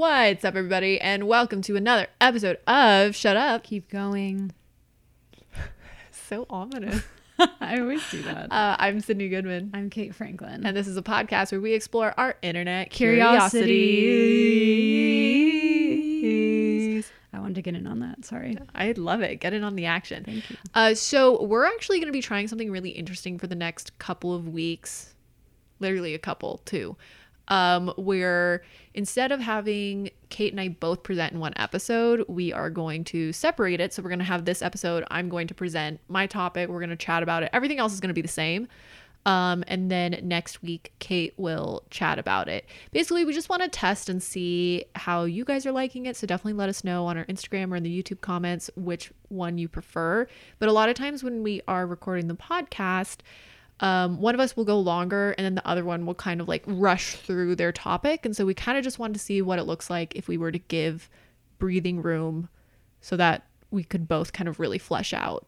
What's up, everybody, and welcome to another episode of Shut Up. Keep going. So ominous. I always do that. Uh, I'm Sydney Goodman, I'm Kate Franklin. and this is a podcast where we explore our internet Curiosities. curiosities. I wanted to get in on that. Sorry. I love it. Get in on the action. Thank you. Uh, so we're actually going to be trying something really interesting for the next couple of weeks, literally a couple too, um, where instead of having Kate and I both present in one episode, we are going to separate it. So we're going to have this episode. I'm going to present my topic. We're going to chat about it. Everything else is going to be the same. Um, and then next week, Kate will chat about it. Basically, we just want to test and see how you guys are liking it. So definitely let us know on our Instagram or in the YouTube comments which one you prefer. But a lot of times when we are recording the podcast, um, one of us will go longer and then the other one will kind of like rush through their topic. And so we kind of just wanted to see what it looks like if we were to give breathing room so that we could both kind of really flesh out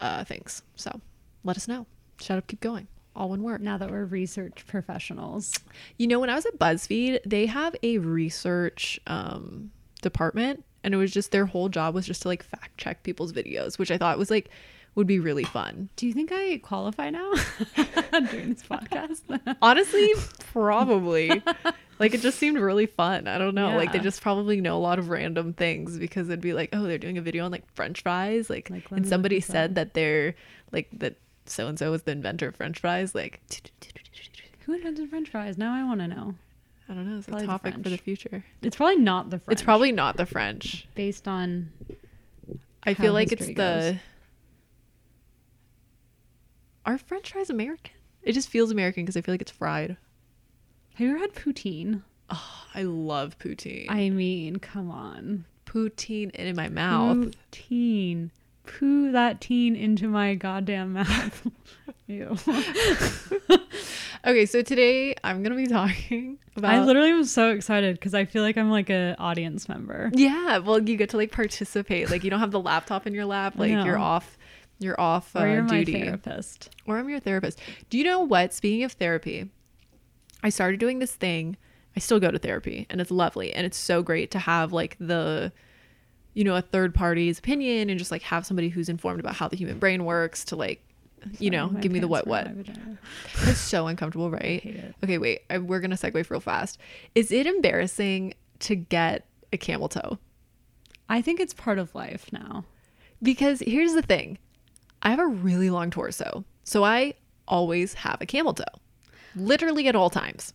uh, things. So let us know. Shut up, keep going. All one word. Now that we're research professionals, You know, when I was at BuzzFeed, they have a research um, department, and it was just their whole job was just to like fact check people's videos, which I thought was like would be really fun. do you think I qualify now during this podcast? Honestly, probably. like it just seemed really fun. I don't know. Like they just probably know a lot of random things because it'd be like, oh, they're doing a video on like French fries, like, Like, and somebody said that they're like that so and so was the inventor of French fries. Like, Who invented French fries? Now I want to know. I don't know. It's a Probably the topic for the future. It's probably not the French. It's probably not the French. based on. I feel like it's the. goes. Are French fries American? It just feels American because I feel like it's fried. Have you ever had poutine? Oh, I love poutine. I mean, come on. poutine in my mouth. Poutine. Poo that teen into my goddamn mouth. Ew. Okay, so today I'm gonna be talking about. I literally was so excited because I feel like I'm like a audience member. Yeah, well, you get to like participate. Like you don't have the laptop in your lap. Like you're off. You're off uh, Or you're my duty. therapist. or I'm your therapist. Do you know what? Speaking of therapy, I started doing this thing. I still go to therapy and it's lovely and it's so great to have like the you know, a third party's opinion and just like have somebody who's informed about how the human brain works to like you know, give me the what what. my. It's so uncomfortable, right? I hate it. Okay, wait. I, we're gonna segue real fast. Is it embarrassing to get a camel toe? I think it's part of life now. Because here's the thing, I have a really long torso, so I always have a camel toe, literally at all times.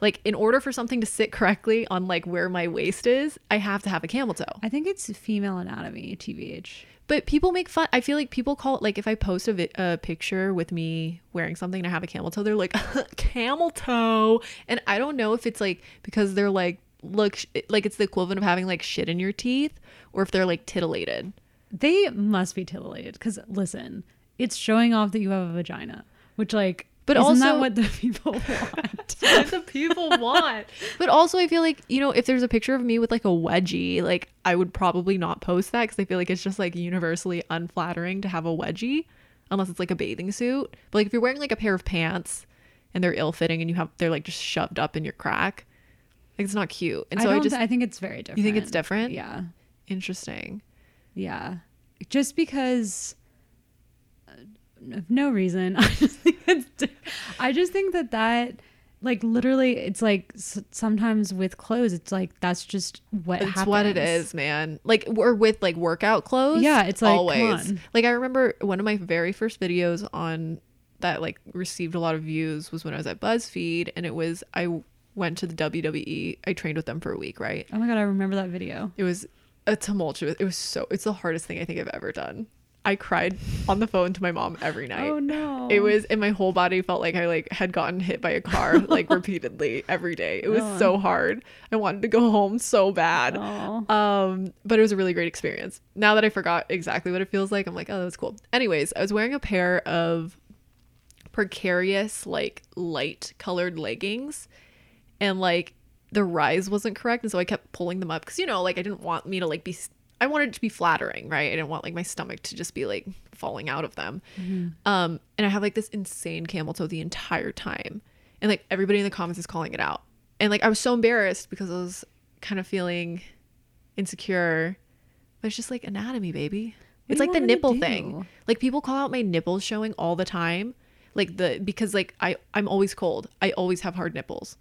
Like in order for something to sit correctly on like where my waist is, I have to have a camel toe. I think it's female anatomy, TBH. But people make fun. I feel like people call it like if I post a, vi- a picture with me wearing something and I have a camel toe, they're like camel toe, and I don't know if it's like because they're like look sh- like it's the equivalent of having like shit in your teeth, or if they're like titillated. They must be titillated because listen, it's showing off that you have a vagina, which like, But isn't also- that what the people want? what the people want. But also, I feel like you know, if there's a picture of me with like a wedgie, like I would probably not post that because I feel like it's just like universally unflattering to have a wedgie, unless it's like a bathing suit. But like if you're wearing like a pair of pants and they're ill fitting and you have they're like just shoved up in your crack, like it's not cute. And so I, don't. just I think it's very different. you think it's different? Yeah, interesting. yeah. Just because. uh, of No reason. I just think. I just think that that. Like literally, it's like sometimes with clothes, it's like that's just what It's happens. what it is, man. Like we're with like workout clothes. Yeah, it's like, always. Like I remember one of my very first videos on that like received a lot of views was when I was at BuzzFeed, and it was I went to the WWE. I trained with them for a week, right? Oh my god, I remember that video. It was a tumultuous. It was so. It's the hardest thing I think I've ever done. I cried on the phone to my mom every night. Oh no. It was, and my whole body felt like I like had gotten hit by a car like repeatedly every day. It was Oh. so hard. I wanted to go home so bad. Oh. Um, but it was a really great experience. Now that I forgot exactly what it feels like, I'm like, oh, that was cool. Anyways, I was wearing a pair of precarious, like light colored leggings, and like the rise wasn't correct, and so I kept pulling them up because you know, like I didn't want me to like be. I wanted it to be flattering, right? I didn't want like my stomach to just be like falling out of them. Um, and I have like this insane camel toe the entire time, and like everybody in the comments is calling it out. and like I was so embarrassed because I was kind of feeling insecure. But it's just like anatomy, baby. What It's like the want me to nipple thing. Like people call out my nipples showing all the time. Like the because like I I'm always cold. I always have hard nipples.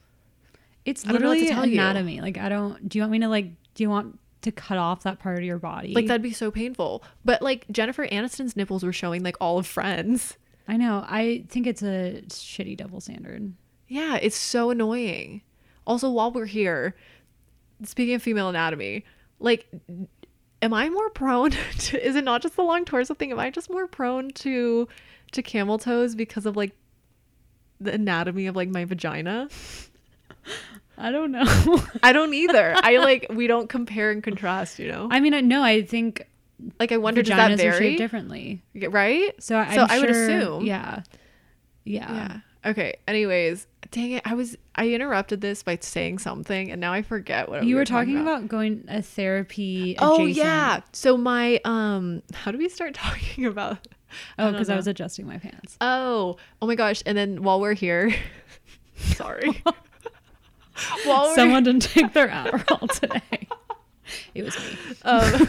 It's I don't know what to literally tell you. anatomy. Like I don't. Do you want me to like? Do you want to cut off that part of your body? Like that'd be so painful. But like Jennifer Aniston's nipples were showing like all of Friends. I know. I think it's a shitty double standard. Yeah, it's so annoying. Also, while we're here, speaking of female anatomy, like, am I more prone to? Is it not just the long torso thing? Am I just more prone to to camel toes because of like the anatomy of like my vagina? I don't know. I don't either. I like we don't compare and contrast. You know, I mean, I no. I think like I wonder does that vary? differently. Right? So, I, So I'm I would sure- assume. Yeah. Yeah. Yeah. Okay. Anyways, dang it. I was I interrupted this by saying something and now I forget what I. You we were talking about. going a therapy. Oh yeah. So my um how do we start talking about Oh, because I, know. was adjusting my pants. Oh, oh my gosh. And then while we're here sorry. Someone didn't take their Adderall today. It was me. um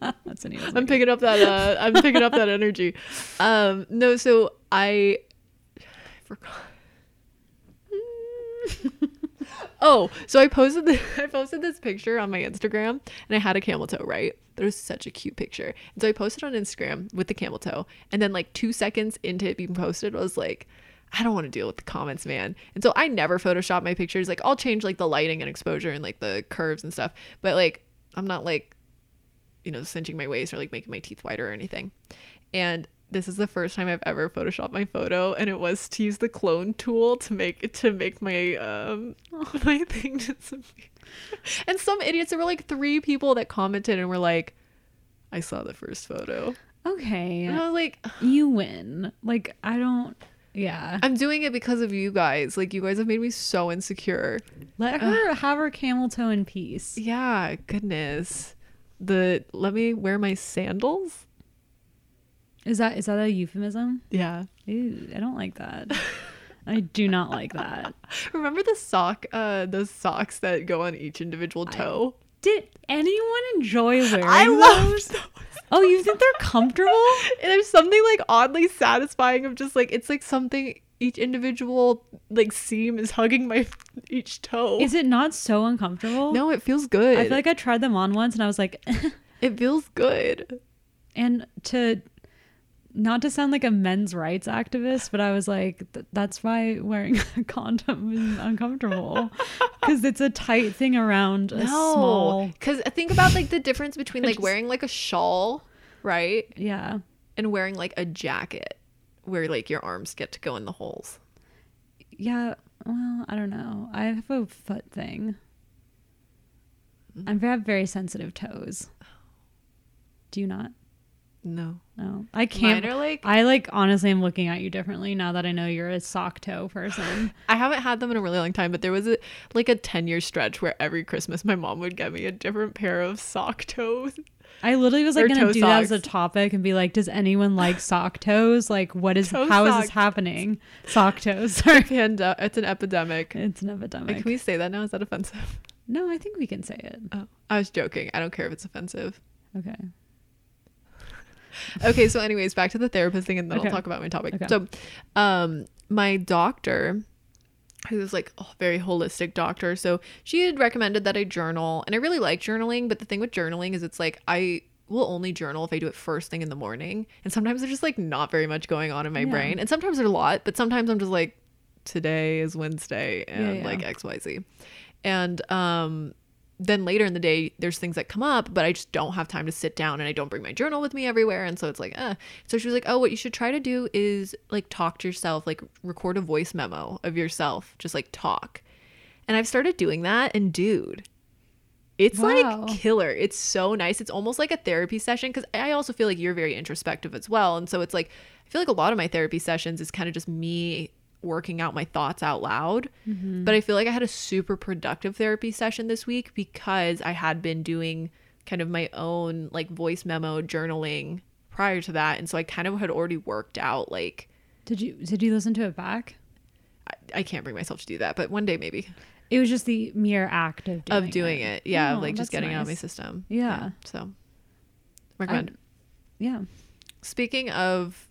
That's Anita's. I'm picking up that uh I'm picking up that energy. Um no, so I I forgot. oh, so I posted the, I posted this picture on my Instagram and I had a camel toe, right? That was such a cute picture. And so I posted on Instagram with the camel toe. And then like two seconds into it being posted, I was like, I don't want to deal with the comments, man. And so I never Photoshop my pictures. Like I'll change like the lighting and exposure and like the curves and stuff. But like I'm not like you know, cinching my waist or like making my teeth whiter or anything. And this is the first time I've ever photoshopped my photo and it was to use the clone tool to make to make my um my thing disappear. And some idiots there were like three people that commented and were like, I saw the first photo. okay. And I was like, You win. Like I don't. Yeah. I'm doing it because of you guys. Like you guys have made me so insecure. Let her have her camel toe in peace. Yeah, goodness. The let me wear my sandals. Is that is that a euphemism? Yeah. Ooh, I don't like that. I do not like that. Remember the sock, uh, those socks that go on each individual toe? Did anyone enjoy wearing I love those? those. Oh, you think they're comfortable? And there's something like oddly satisfying of just like it's like something each individual like seam is hugging my each toe. Is it not so uncomfortable? no, it feels good. I feel like I tried them on once and I was like, it feels good. and to not to sound like a men's rights activist, but I was like, th- that's why wearing a condom is uncomfortable because it's a tight thing around a small. because think about like the difference between like just- wearing like a shawl, right, Yeah. and wearing like a jacket where like your arms get to go in the holes. Yeah. Well, I don't know. I have a foot thing. Mm-hmm. I have very sensitive toes. Do you not? No, No. I can't. Mine are like I like honestly I'm looking at you differently now that I know you're a sock toe person. I haven't had them in a really long time, but there was a like a ten year stretch where every Christmas my mom would get me a different pair of sock toes. I literally was like gonna do that as a topic and be like, does anyone like sock toes? Like, what is Toe how is socks. this happening? Sock toes. Sorry, And uh, it's an epidemic. it's an Like, epidemic. can we say that now? Is that offensive? no, I think we can say it. Oh, I was joking. I don't care if it's offensive. Okay. Okay, so anyways, back to the therapist thing, and then Okay. I'll talk about my topic. Okay. So, um, my doctor, who's like a very holistic doctor, so she had recommended that I journal, and I really like journaling. But the thing with journaling is, it's like I will only journal if I do it first thing in the morning, and sometimes there's just like not very much going on in my Yeah. brain, and sometimes there's a lot, but sometimes I'm just like, today is Wednesday, and yeah. like X Y Z, and um then later in the day there's things that come up but i just don't have time to sit down and i don't bring my journal with me everywhere. And so it's like uh. So she was like oh what you should try to do is like talk to yourself like record a voice memo of yourself. Just like talk. And i've started doing that and dude it's Wow. like killer. It's so nice. It's almost like a therapy session because i also feel like you're very introspective as well. And so it's like i feel like a lot of my therapy sessions is kind of just me working out my thoughts out loud mm-hmm. but I feel like I had a super productive therapy session this week because I had been doing kind of my own like voice memo journaling prior to that. And so I kind of had already worked out like Did you did you listen to it back? I, I can't bring myself to do that, but one day maybe It was just the mere act of doing of doing it. Yeah, Oh, like just getting it out of my system. Yeah. So recommend. Yeah. Speaking of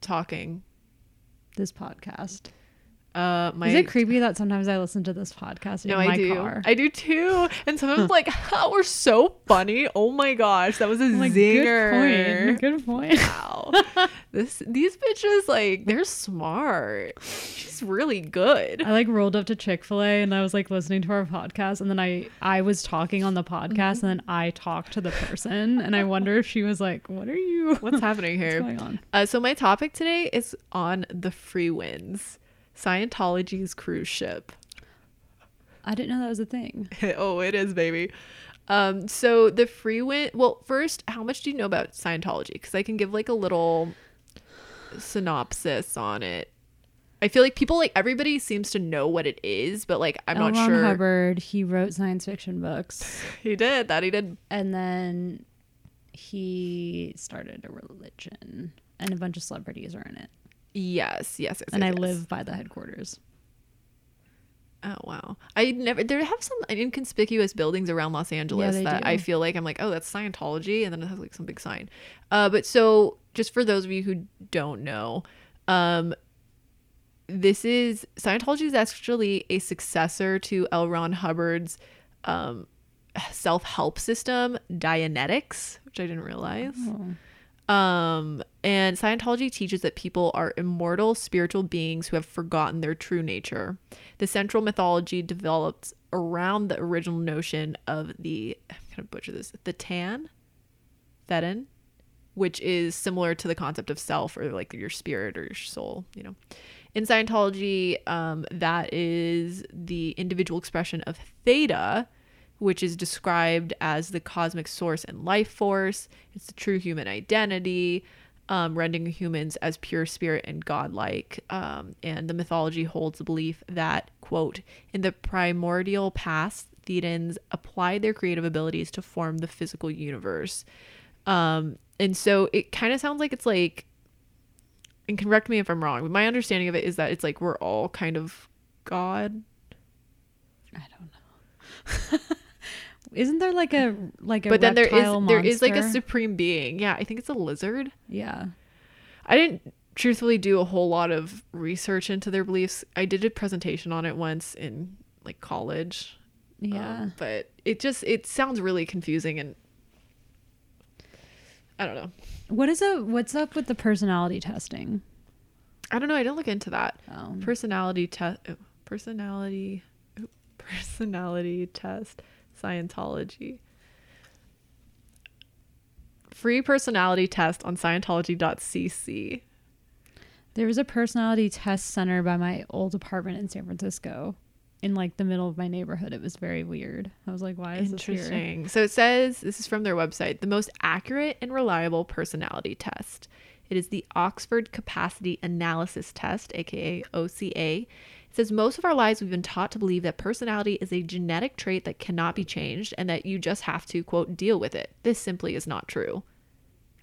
talking, This podcast. Uh, my Is it creepy that sometimes I listen to this podcast no, in I my do. car? I do too. And sometimes like, oh, we're so funny. Oh my gosh, that was a I'm like, zinger. Good point. Good point. Wow. this these bitches like they're smart. She's really good. I like rolled up to Chick Fil A and I was like listening to our podcast, and then I I was talking on the podcast, and then I talked to the person, and I wonder if she was like, "What are you? What's happening What's here? going on?" Uh, so my topic today is on the Freewinds, Scientology's cruise ship. I didn't know that was a thing. oh, it is, baby. Um, so the free wind. Well, first, how much do you know about Scientology? Because I can give like a little synopsis on it. I feel like people like everybody seems to know what it is, but like I'm L. not Ron sure. Hubbard, he wrote science fiction books, He did that. He did. and then he started a religion, and a bunch of celebrities are in it. Yes, yes, yes. And yes, I yes. live by the headquarters. Oh wow! I never. There have some inconspicuous buildings around Los Angeles they that do. I feel like I'm like, oh, that's Scientology, and then it has like some big sign. Uh, but so just for those of you who don't know, um, this is Scientology is actually a successor to L. Ron Hubbard's um, self-help system, Dianetics, which I didn't realize. Oh. Um, and Scientology teaches that people are immortal spiritual beings who have forgotten their true nature. The central mythology developed around the original notion of the I'm gonna butcher this the Tan, Thetan, which is similar to the concept of self or like your spirit or your soul. You know, in Scientology, um, that is the individual expression of Theta, which is described as the cosmic source and life force. It's the true human identity, um, rendering humans as pure spirit and godlike. Um, and the mythology holds the belief that, quote, in the primordial past, Thetans applied their creative abilities to form the physical universe. Um, and so it kind of sounds like it's like, and correct me if I'm wrong, but my understanding of it is that it's like we're all kind of God. I don't know. Isn't there like a like a but then there is reptile there is like a supreme being. Yeah, I think it's a lizard. yeah I didn't truthfully do a whole lot of research into their beliefs. I did a presentation on it once in like college. yeah Um, but it just it sounds really confusing and I don't know. what is a what's up with the personality testing I don't know. I didn't look into that. oh Personality test personality oh, personality test Scientology. Free personality test on scientology.cc. there was a personality test center by my old apartment in san francisco in like the middle of my neighborhood it was very weird i was like why is this Interesting. So it says this is from their website, the most accurate and reliable personality test. It is the Oxford Capacity Analysis Test, aka OCA. Says most of our lives we've been taught to believe that personality is a genetic trait that cannot be changed and that you just have to quote deal with it. This simply is not true.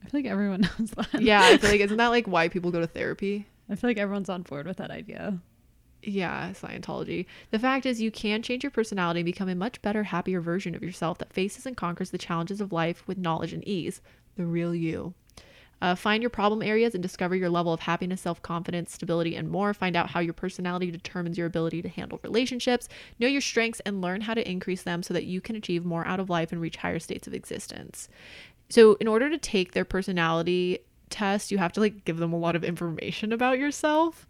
i feel like everyone knows that Yeah, I feel like isn't that like why people go to therapy? i feel like everyone's on board with that idea Yeah, Scientology. The fact is, you can change your personality and become a much better, happier version of yourself that faces and conquers the challenges of life with knowledge and ease. The real you. Uh, find your problem areas and discover your level of happiness, self confidence, stability, and more. Find out how your personality determines your ability to handle relationships. Know your strengths and learn how to increase them so that you can achieve more out of life and reach higher states of existence. So, in order to take their personality test, you have to like give them a lot of information about yourself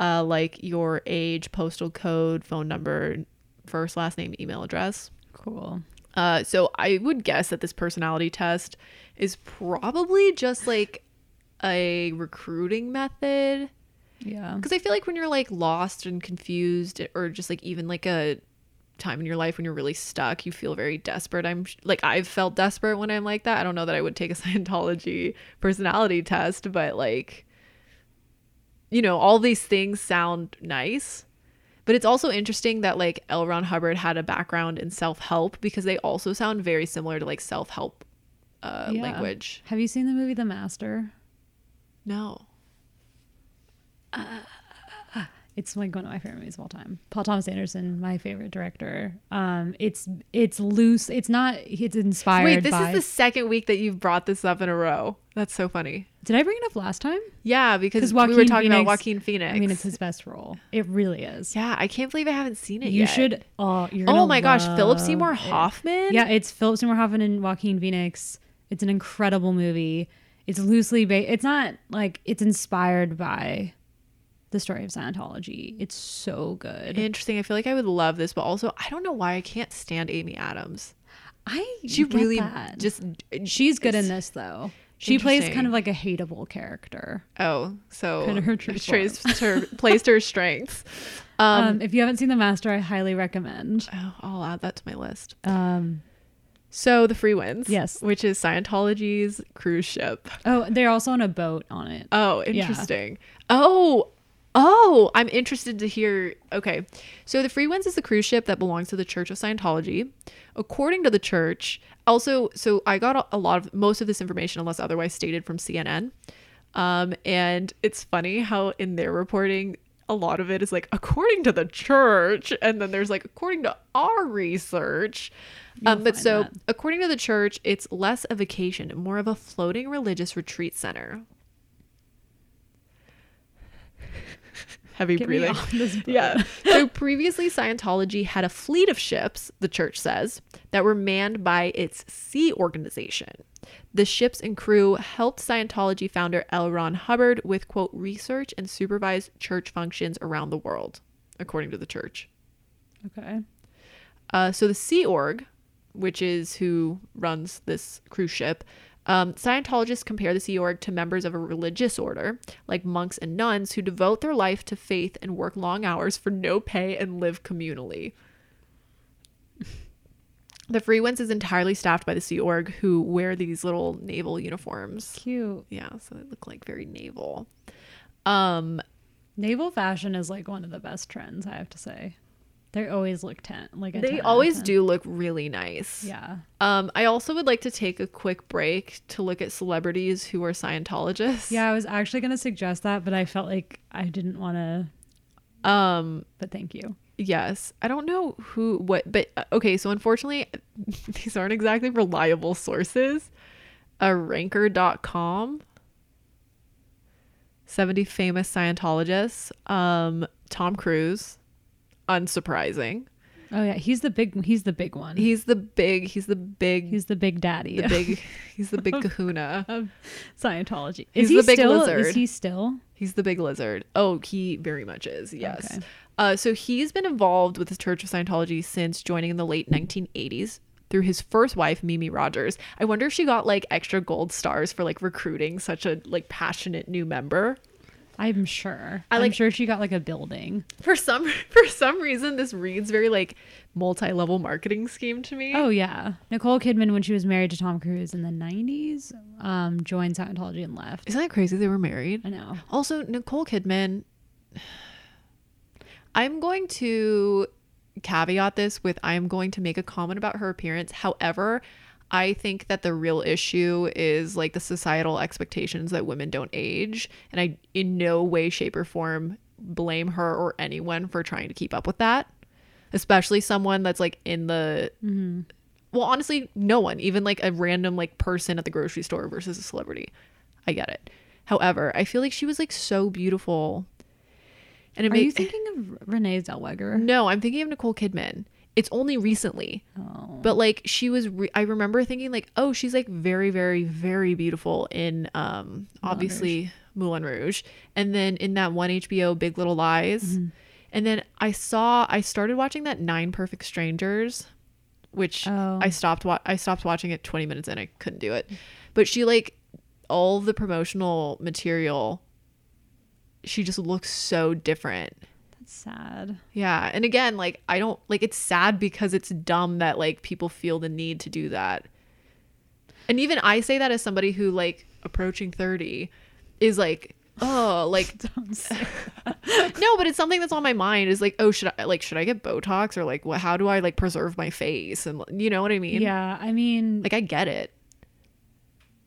uh, like your age, postal code, phone number, first, last name, email address. cool Uh, so I would guess that this personality test is probably just like a recruiting method. yeah Because I feel like when you're like lost and confused, or just like even like a time in your life when you're really stuck, you feel very desperate. I'm sh- like, I've felt desperate when I'm like that. I don't know that I would take a Scientology personality test, but like, you know, all these things sound nice. But it's also interesting that like L. Ron Hubbard had a background in self help because they also sound very similar to like self help uh, Yeah. language. have you seen the movie the master No. It's like one of my favorite movies of all time. Paul Thomas Anderson, my favorite director. Um, it's it's loose. It's not. It's inspired. Wait, this by, is the second week that you've brought this up in a row. That's so funny. Did I bring it up last time? Yeah, because 'Cause we were talking about Joaquin Phoenix. I mean, it's his best role. It really is. yeah, I can't believe I haven't seen it you yet. should. Oh, you're. Oh my gosh, Philip Seymour it. Hoffman. Yeah, it's Philip Seymour Hoffman and Joaquin Phoenix. It's an incredible movie. It's loosely based. It's not like it's inspired by the story of Scientology. It's so good. Interesting. I feel like I would love this, but also I don't know why I can't stand Amy Adams. I She really that. just she's good in this though. She plays kind of like a hateable character. Oh, so Kind of her true her plays her strengths. Um, Um, if you haven't seen The Master, I highly recommend. oh, I'll add that to my list. Um, So the Freewinds, Yes. which is Scientology's cruise ship. oh, they're also on a boat on it. Oh, Yeah. interesting. Oh, oh, I'm interested to hear. Okay, so the Freewinds is the cruise ship that belongs to the Church of Scientology. According to the church, also, so I got a, a lot of most of this information, unless otherwise stated, from CNN. Um, and it's funny how in their reporting, a lot of it is like according to the church, and then there's like according to our research. Um, but so that. according to the church, it's less a vacation more of a floating religious retreat center. Heavy Get breathing. off this boat. Yeah. So previously, Scientology had a fleet of ships, the church says, that were manned by its sea organization. The ships and crew helped Scientology founder L. Ron Hubbard with, quote, research and supervise church functions around the world, according to the church. Okay. Uh, so the Sea Org, which is who runs this cruise ship, um, Scientologists compare the Sea Org to members of a religious order, like monks and nuns, who devote their life to faith and work long hours for no pay and live communally. the Freewinds is entirely staffed by the Sea Org, who wear these little naval uniforms. Cute. Yeah, so they look like very naval. Um, Naval fashion is like one of the best trends, I have to say. They always look 10. Like 10 they out of always 10. do look really nice. Yeah. Um, I also would like to take a quick break to look at celebrities who are Scientologists. Yeah, I was actually going to suggest that, but I felt like I didn't want to. Um, But thank you. yes. I don't know who, what, but uh, okay. So unfortunately, these aren't exactly reliable sources. A ranker.com, 70 famous Scientologists. Um, Tom Cruise, unsurprising. Oh yeah, he's the big. He's the big one. He's the big, he's the big, he's the big daddy. the big, he's the big kahuna. of Scientology. He's Is he the big still? lizard. Is he still? He's the big lizard. Oh, he very much is. Yes. Okay. Uh, so he's been involved with the Church of Scientology since joining in the late 1980s through his first wife, Mimi Rogers. I wonder if she got like extra gold stars for like recruiting such a like passionate new member. I'm sure. I I'm sure she got like a building. For some for some reason, this reads very like multi-level marketing scheme to me. Oh yeah, Nicole Kidman when she was married to Tom Cruise in the '90s, um, joined Scientology and left. Isn't that crazy? They were married. I know. Also, Nicole Kidman. I'm going to caveat this with I am going to make a comment about her appearance. However, I think that the real issue is like the societal expectations that women don't age. And I, in no way, shape, or form, blame her or anyone for trying to keep up with that, especially someone that's like in the. Mm-hmm. Well, honestly, no one, even like a random like person at the grocery store versus a celebrity. I get it. However, I feel like she was like so beautiful. And it Are you makes thinking of Renee Zellweger? no, I'm thinking of Nicole Kidman. It's only recently, Oh, but like she was. Re- I remember thinking like, oh, she's like very, very, very beautiful in um obviously Moulin Rouge, and then in that one HBO Big Little Lies, Mm-hmm. and then I saw I started watching that Nine Perfect Strangers, which Oh. I stopped. Wa- I stopped watching it 20 minutes in. I couldn't do it, but she like all the promotional material. She just looks so different. That's sad. Yeah. And again, like I don't like it's sad because it's dumb that like people feel the need to do that. And even I say that as somebody who like approaching 30 is like, oh, like no, but it's something that's on my mind is like, oh, should I like should I get Botox or like what how do I like preserve my face and you know what I mean? yeah, I mean, Like I get it.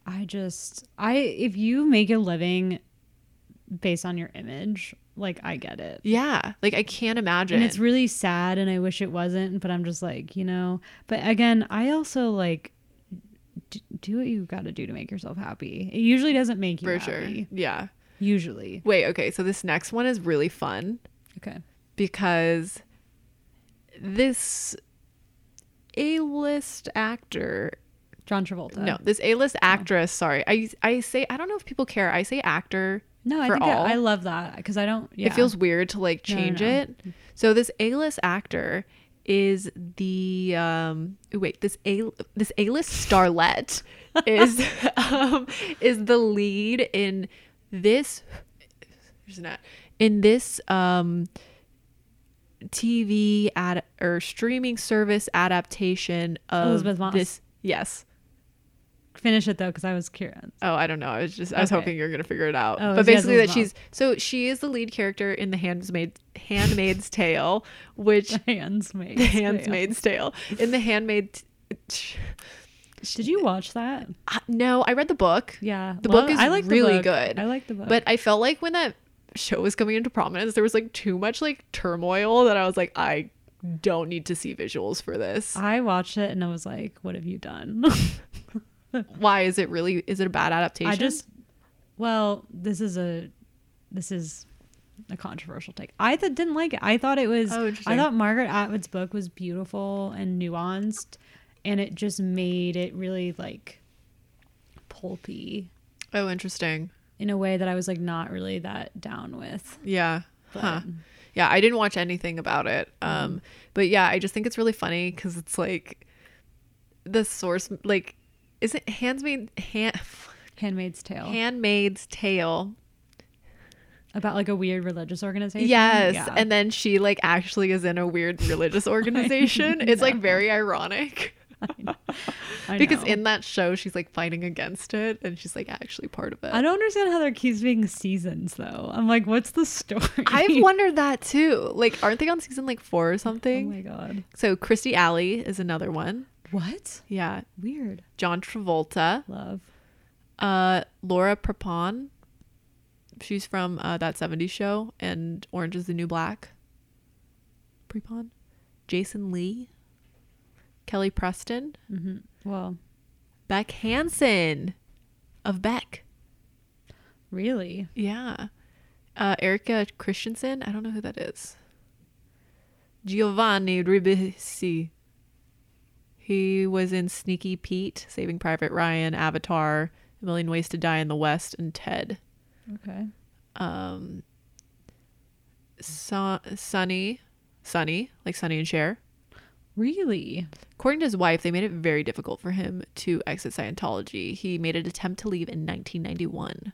I just I if you make a living based on your image. Like I get it. Yeah, like I can't imagine. And it's really sad and I wish it wasn't, but I'm just like, you know, but again, I also like d- do what you got to do to make yourself happy. It usually doesn't make you for sure. Yeah. Usually. Wait, okay. So this next one is really fun Okay. because this A-list actor John Travolta. no, this A-list oh. actress, sorry. I I say I don't know if people care. I say actor. No, I think all. I love that because I don't. Yeah. It feels weird to like No, no, change no. it. So this A-list actor is the um wait, this A this A-list starlet is um is the lead in this there's an ad, in this um TV ad or streaming service adaptation of Elisabeth Moss. this yes. Finish it though because I was curious. Oh, I don't know. I was just I was Okay. hoping you were gonna figure it out. Oh, but basically, that she's so she is the lead character in the Handmaid's Handmaid's Tale, which Handsmaid. the Handmaid's Tale in the Handmaid. Did you watch that? Uh, No, I read the book, Yeah, The book is I like really book. good, I like the book, but I felt like when that show was coming into prominence, there was like too much like turmoil that I was like, I don't need to see visuals for this. I watched it and I was like, "What have you done?" Why is it really? Is it a bad adaptation? I just, well, this is a, this is a controversial take. I th- didn't like it. I thought it was. Oh, I thought Margaret Atwood's book was beautiful and nuanced, and it just made it really like pulpy oh, interesting. in a way that I was like not really that down with. Yeah. But Huh. Yeah, I didn't watch anything about it. Um, but yeah, I just think it's really funny because it's like the source, like, is it Handmaid hand, Handmaid's Tale Handmaid's Tale? about like a weird religious organization. Yes, Yeah. and then she like actually is in a weird religious organization. It's like very ironic I because know. in that show she's like fighting against it, and she's like actually part of it. I don't understand how there keeps being seasons though. I'm like, what's the story? I've wondered that too. Like, aren't they on season like four or something Oh my god. so Kirstie Alley is another one. What? Yeah, Weird. John Travolta. Love. Uh, Laura Prepon. She's from uh, that 70s show and Orange is the New Black. Prepon. Jason Lee. Kelly Preston. hmm Well, Beck Hansen of Beck. really? Yeah. Uh, Erika Christensen. I don't know who that is. Giovanni Ribisi. He was in Sneaky Pete, Saving Private Ryan, Avatar, A Million Ways to Die in the West, and Ted. Okay. um so- Sonny Sonny like Sonny and Cher. Really? according to his wife they made it very difficult for him to exit Scientology. He made an attempt to leave in 1991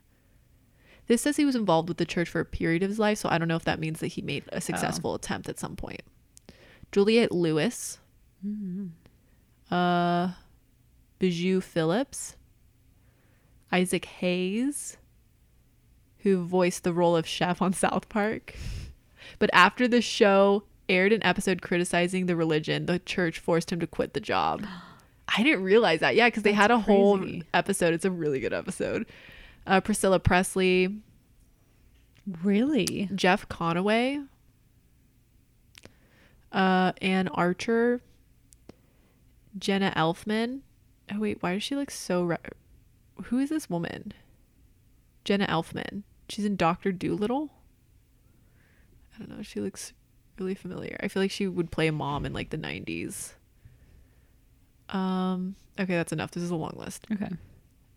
this says he was involved with the church for a period of his life so I don't know if that means that he made a successful attempt at some point. Juliette Lewis uh Bijou Phillips Isaac Hayes who voiced the role of chef on South Park. But after the show aired an episode criticizing the religion, the church forced him to quit the job. I didn't realize that. Yeah, because they had a whole episode. It's a really good episode. Uh, Priscilla Presley, Really? Jeff Conaway, uh, Anne Archer, Jenna Elfman. Oh wait, why does she look so? Re- Who is this woman? Jenna Elfman. She's in Doctor Dolittle. I don't know. She looks really familiar. I feel like she would play a mom in like the '90s. Um. Okay, that's enough. This is a long list, Okay.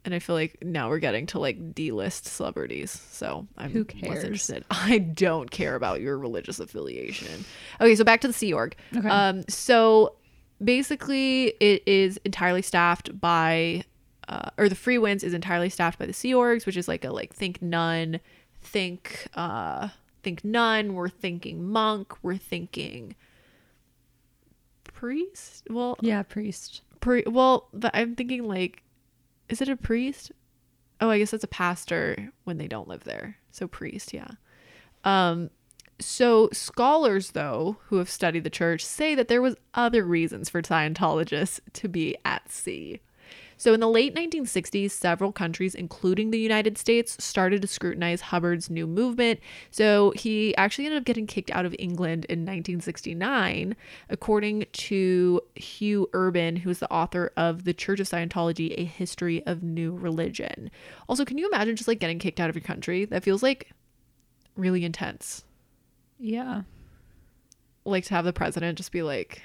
and I feel like now we're getting to like D-list celebrities. So I'm Who cares? interested. I don't care about your religious affiliation. Okay, so back to the Sea Org. Okay. Um. So basically, it is entirely staffed by, uh, or the Freewinds is entirely staffed by the Sea Orgs, which is like a like think nun, think uh think nun. We're thinking monk. We're thinking priest. Well, Yeah, priest. pri- well, but I'm thinking like, is it a priest? Oh, I guess that's a pastor when they don't live there. So priest, yeah. Um, so scholars though who have studied the church say that there was other reasons for Scientologists to be at sea. So in the late 1960s, several countries, including the United States, started to scrutinize Hubbard's new movement. So he actually ended up getting kicked out of England in 1969, according to Hugh Urban, who's the author of The Church of Scientology: A History of New Religion. Also, can you imagine just like getting kicked out of your country? That feels like really intense. Yeah. Like to have the president just be like,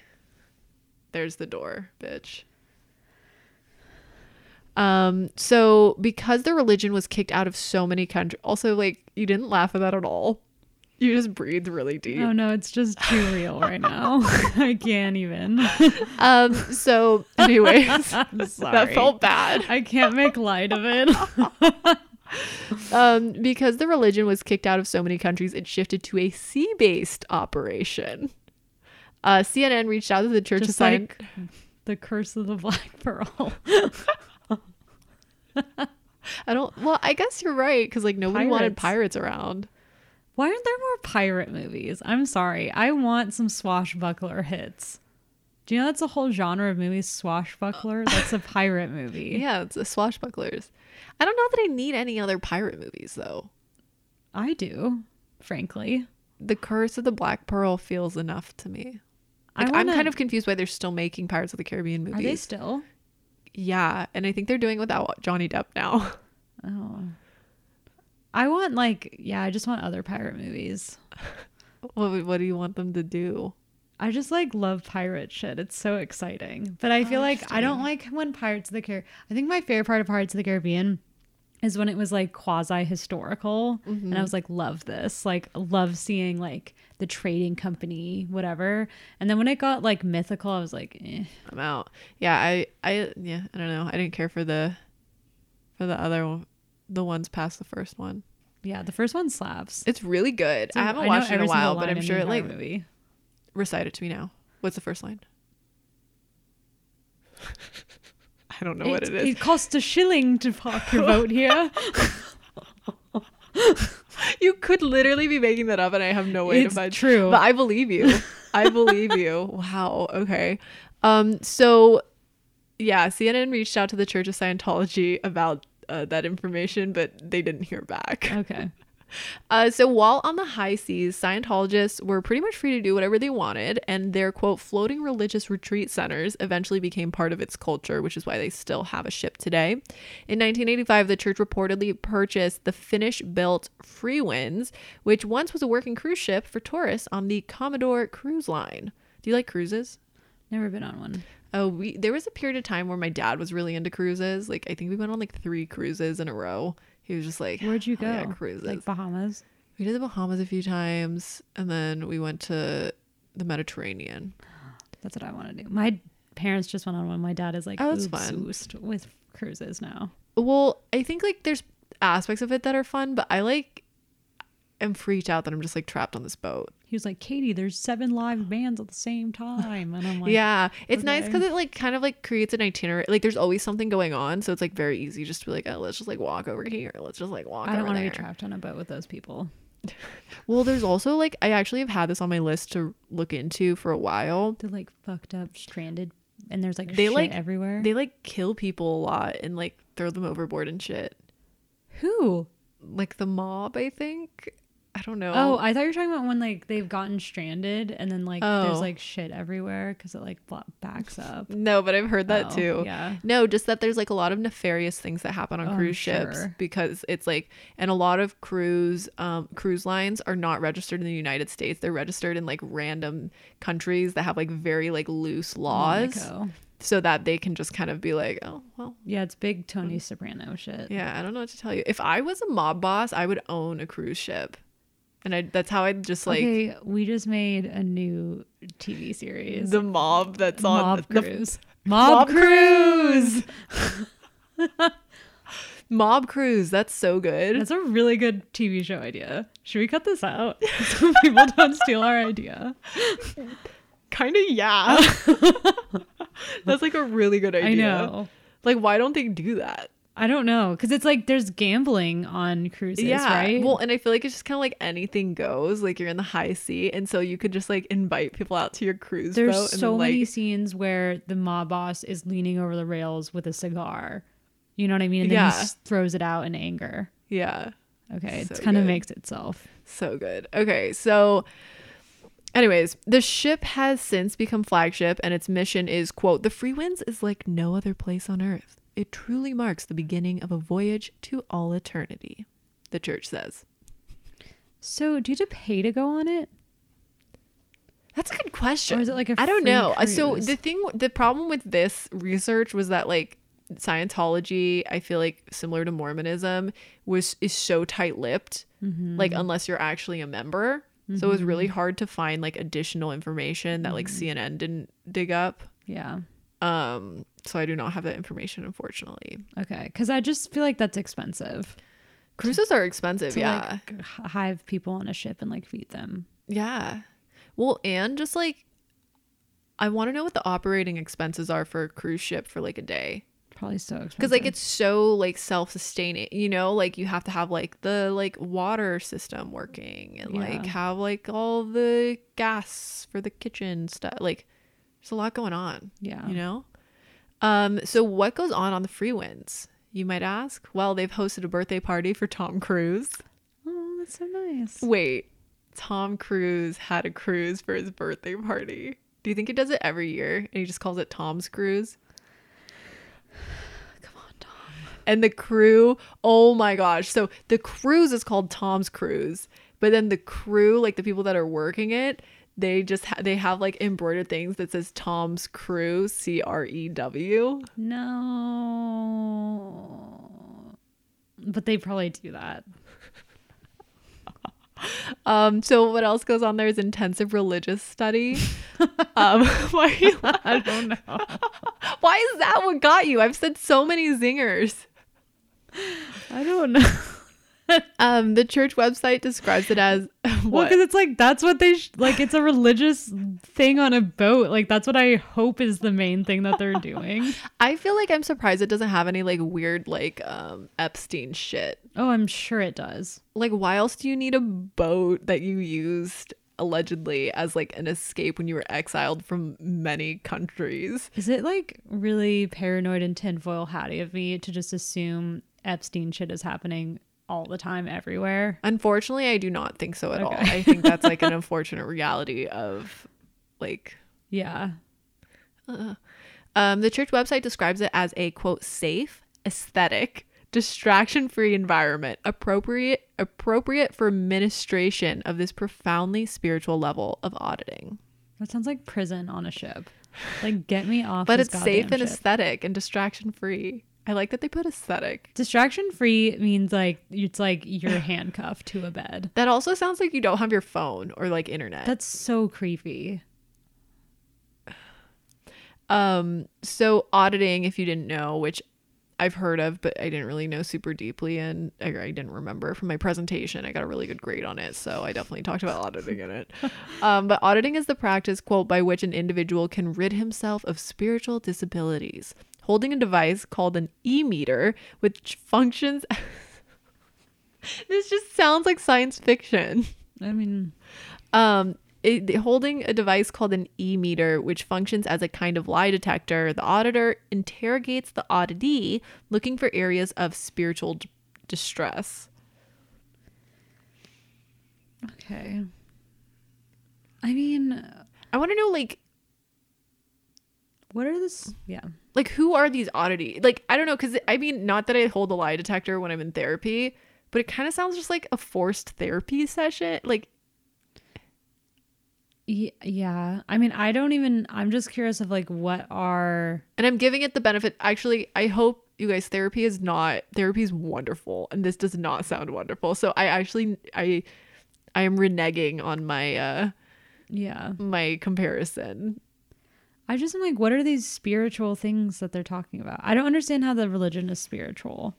"There's the door, bitch." Um, so because the religion was kicked out of so many countries, also like you didn't laugh at that at all. You just breathed really deep. Oh no, it's just too real right now. I can't even. Um, so anyways, that felt bad. I can't make light of it. Um, because the religion was kicked out of so many countries, it shifted to a sea-based operation. Uh, CNN reached out to the Church Just of Scientology. like the curse of the black pearl. I don't. Well, I guess you're right because like nobody wanted Pirates. pirates around. Why aren't there more pirate movies? I'm sorry. I want some swashbuckler hits. Do you know that's a whole genre of movies, swashbuckler? That's a pirate movie. Yeah, it's the swashbucklers. I don't know that I need any other pirate movies though. I do, frankly. The Curse of the Black Pearl feels enough to me. Like, I'm kind of confused why they're still making Pirates of the Caribbean movies. Are they still? yeah, and I think they're doing without Johnny Depp now. Oh. I want like yeah, I just want other pirate movies. what what do you want them to do? I just like love pirate shit. It's so exciting. But I feel Oh, like I don't like when Pirates of the Caribbean. I think my favorite part of Pirates of the Caribbean is when it was like quasi historical, and I was like, love this. Like, love seeing like the trading company, whatever. And then when it got like mythical, I was like, eh. I'm out. Yeah, I I yeah, I don't know. I didn't care for the for the other one, the ones past the first one. yeah, the first one slaps. It's really good. So I haven't know watched it in a while, but I'm sure it like movie. Recite it to me now. What's the first line? I don't know what it is. It costs a shilling to park your boat here. You could literally be making that up, and I have no way It's to find. true. but I believe you. I believe you. Wow. Okay. Um. So, yeah, CNN reached out to the Church of Scientology about uh, that information, but they didn't hear back. okay. Uh, so while on the high seas, Scientologists were pretty much free to do whatever they wanted, and their quote floating religious retreat centers eventually became part of its culture, which is why they still have a ship today. In 1985, the church reportedly purchased the Finnish-built Freewinds, which once was a working cruise ship for tourists on the Commodore Cruise Line. Do you like cruises? Never been on one. Oh, we there was a period of time where my dad was really into cruises. Like I think we went on like three cruises in a row. He was just like, Where'd you go? "Oh, yeah, cruises. Like Bahamas. We did the Bahamas a few times, and then we went to the Mediterranean. That's what I want to do. My parents just went on one. My dad is like Oh, that's obsessed fun. with cruises now. Well, I think like there's aspects of it that are fun, but I like am freaked out that I'm just like trapped on this boat. He was like, Katie, there's seven live bands at the same time. And I'm like, yeah, it's nice because it like kind of like creates an itinerary. Like there's always something going on, so it's like very easy just to be like, oh, let's just like walk over here. Let's just like walk. I don't want to be trapped on a boat with those people. Well, there's also like I actually have had this on my list to look into for a while. They're like fucked up, stranded, and there's like They, shit like- everywhere. They like kill people a lot and like throw them overboard and shit. Who? Like the mob, I think. I don't know. Oh, I thought you were talking about when like they've gotten stranded and then like there's Oh. like shit everywhere because it like backs up. no, but I've heard that Oh, too. Yeah. No, just that there's like a lot of nefarious things that happen on Oh, cruise ships sure. because it's like, and a lot of cruise um, cruise lines are not registered in the United States. They're registered in like random countries that have like very like loose laws, Monaco. so that they can just kind of be like, oh well, Yeah, it's big Tony Soprano shit. yeah, I don't know what to tell you. If I was a mob boss, I would own a cruise ship, and I that's how I'd just like okay, we just made a new TV series. the mob that's on Mob the, Cruise. Mob Mob, Cruise. mob cruise. That's so good. That's a really good TV show idea. Should we cut this out so people don't steal our idea? kind of yeah. that's like a really good idea. I know. Like, why don't they do that? I don't know because it's like there's gambling on cruises, right? Well, and I feel like it's just kind of like anything goes. Like you're in the high sea, and so you could just like invite people out to your cruise there's boat. and so then, many scenes where the mob boss is leaning over the rails with a cigar. You know what I mean? And then Yeah. he s- throws it out in anger. yeah, Okay, it So kind of makes itself. so good. Okay, so. Anyways, the ship has since become flagship, and its mission is quote: "The Freewinds is like no other place on Earth. It truly marks the beginning of a voyage to all eternity." The church says. So, do you have to pay to go on it? That's a good question. Or is it like a I don't know. Uh, So the thing, the problem with this research was that like Scientology, I feel like similar to Mormonism, was is so tight-lipped. Mm-hmm. Like unless you're actually a member, so it was really hard to find like additional information that like Mm-hmm. CNN didn't dig up. Yeah. Um, so I do not have that information, unfortunately. Okay, because I just feel like that's expensive Cruises are expensive, to yeah, like hive people on a ship and like feed them. yeah. Well, and just like, I want to know what the operating expenses are for a cruise ship for like a day. Probably so expensive. because like it's so like self-sustaining you know like you have to have like the like water system working and like have like all the gas for the kitchen stuff like there's a lot going on yeah. you know um so what goes on on the Freewinds you might ask well they've hosted a birthday party for tom cruise Oh, that's so nice. wait tom cruise had a cruise for his birthday party do you think he does it every year and he just calls it tom's cruise Come on, Tom. and the crew oh my gosh so the cruise is called tom's cruise but then the crew like the people that are working it they just ha- they have like embroidered things that says tom's crew C R E W. No. But they probably do that. um so what else goes on there is intensive religious study um why? I don't know. why is that what got you i've said so many zingers I don't know. um the church website describes it as Well, because it's like that's what they sh- like. It's a religious thing on a boat. Like that's what I hope is the main thing that they're doing. i feel like i'm surprised it doesn't have any like weird like um epstein shit Oh, I'm sure it does. like why else do you need a boat that you used allegedly as like an escape when you were exiled from many countries Is it like really paranoid and tinfoil hatty of me to just assume Epstein shit is happening all the time everywhere? unfortunately i do not think so at all i think that's like an unfortunate reality of like Yeah. um the church website describes it as a quote safe aesthetic distraction free environment appropriate appropriate for ministration of this profoundly spiritual level of auditing That sounds like prison on a ship. Like get me off. but it's safe and ship. aesthetic and distraction free i like that they put aesthetic Distraction free means like it's like you're handcuffed to a bed. That also sounds like you don't have your phone or like internet. That's so creepy. um so auditing if you didn't know, which I've heard of but I didn't really know super deeply and I, I didn't remember from my presentation. I got a really good grade on it, so I definitely talked about auditing in it. Um but auditing is the practice quote by which an individual can rid himself of spiritual disabilities. Holding a device called an e-meter which functions This just sounds like science fiction. I mean, um it, holding a device called an e-meter which functions as a kind of lie detector the auditor interrogates the auditee looking for areas of spiritual d- distress okay. I mean, i want to know like what are this? Yeah. like who are these oddity like i don't know because i mean not that i hold a lie detector when i'm in therapy but it kind of sounds just like a forced therapy session like Yeah. I mean, I don't even, I'm just curious of like what are, and i'm giving it the benefit actually i hope you guys therapy is not therapy is wonderful and this does not sound wonderful so i actually i i am reneging on my uh yeah. my comparison I just am like, what are these spiritual things that they're talking about? I don't understand how the religion is spiritual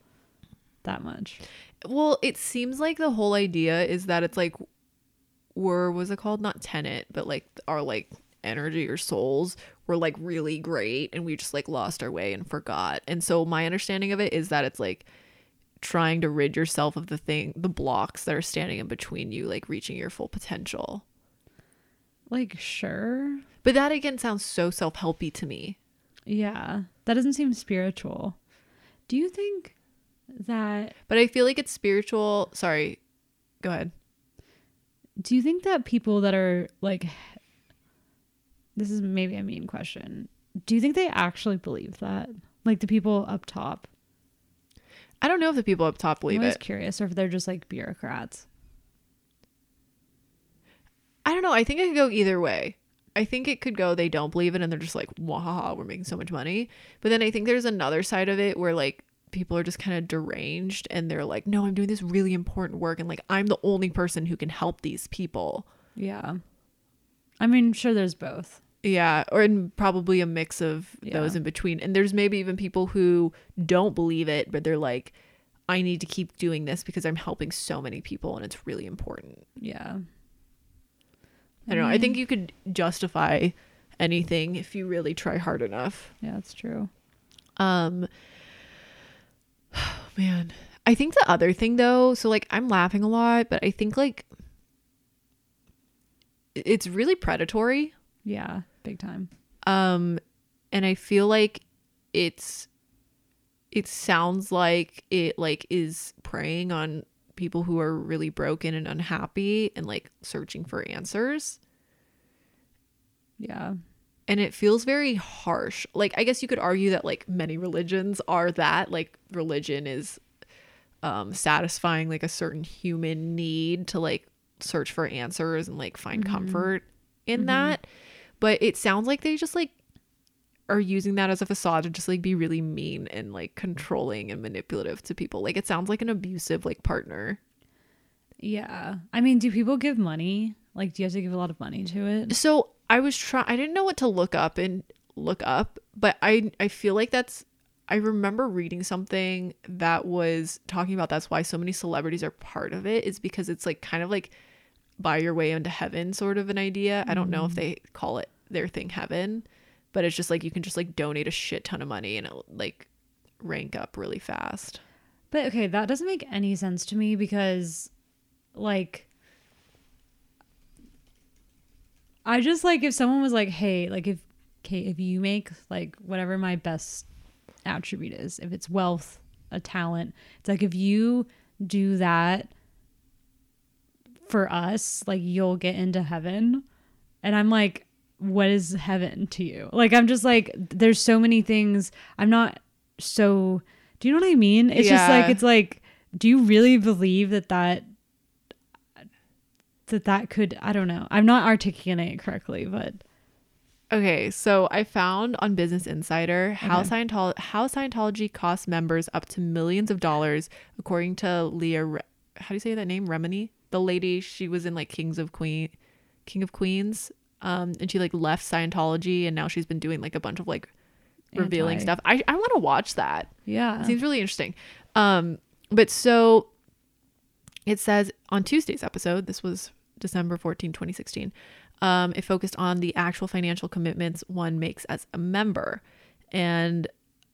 that much. well it seems like the whole idea is that it's like we're was it called not tenant, but like our like energy or souls were like really great and we just like lost our way and forgot. And so my understanding of it is that it's like trying to rid yourself of the thing the blocks that are standing in between you like reaching your full potential. Like, sure. But that again sounds so self-helpy to me. Yeah. That doesn't seem spiritual. Do you think that But I feel like it's spiritual. Sorry. Go ahead. do you think that people that are like this is maybe a mean question. Do you think they actually believe that? Like the people up top? I don't know if the people up top believe I'm always it. curious or if they're just like bureaucrats. I don't know. I think it could go either way. I think it could go they don't believe it and they're just like, wahaha, we're making so much money. But then I think there's another side of it where like people are just kind of deranged and they're like, no, I'm doing this really important work and like I'm the only person who can help these people. Yeah. I mean, sure there's both. Yeah, or in probably a mix of those in between. And there's maybe even people who don't believe it, but they're like, I need to keep doing this because I'm helping so many people and it's really important. Yeah. I don't know. I think you could justify anything if you really try hard enough. Yeah, that's true. Um man, I think the other thing though, so like I'm laughing a lot, but I think like it's really predatory. Yeah, big time. Um and I feel like it's it sounds like it like is preying on people who are really broken and unhappy and like searching for answers. Yeah. and it feels very harsh like i guess you could argue that like many religions are that like religion is um satisfying like a certain human need to like search for answers and like find Mhm. comfort in Mhm. that but it sounds like they just like are using that as a facade to just like be really mean and like controlling and manipulative to people like it sounds like an abusive like partner Yeah. I mean, do people give money? Like, do you have to give a lot of money to it? So I was trying. I didn't know what to look up and look up, but I I feel like that's. I remember reading something that was talking about that's why so many celebrities are part of it is because it's like kind of like buy your way into heaven sort of an idea. I don't know if mm. they call it their thing heaven, but it's just like you can just like donate a shit ton of money and it'll like rank up really fast. But okay, that doesn't make any sense to me because, like, I just like if someone was like, hey, like if, okay, if you make like whatever my best attribute is, if it's wealth, a talent, it's like if you do that for us, like you'll get into heaven. And I'm like, what is heaven to you? Like, I'm just like, there's so many things. I'm not so, do you know what I mean? It's just like, it's like, do you really believe that that, that that could, I don't know. I'm not articulating it correctly, but Okay, so I found on Business Insider how Okay. Scientol- how Scientology costs members up to millions of dollars, according to Leah. Re- how do you say that name? Remini, the lady. She was in like Kings of Queen, King of Queens, um, and she like left Scientology, and now she's been doing like a bunch of like revealing Anti- stuff. I I want to watch that. yeah. It seems really interesting. Um, but so it says on Tuesday's episode, this was December 14, 2016, um, it focused on the actual financial commitments one makes as a member. And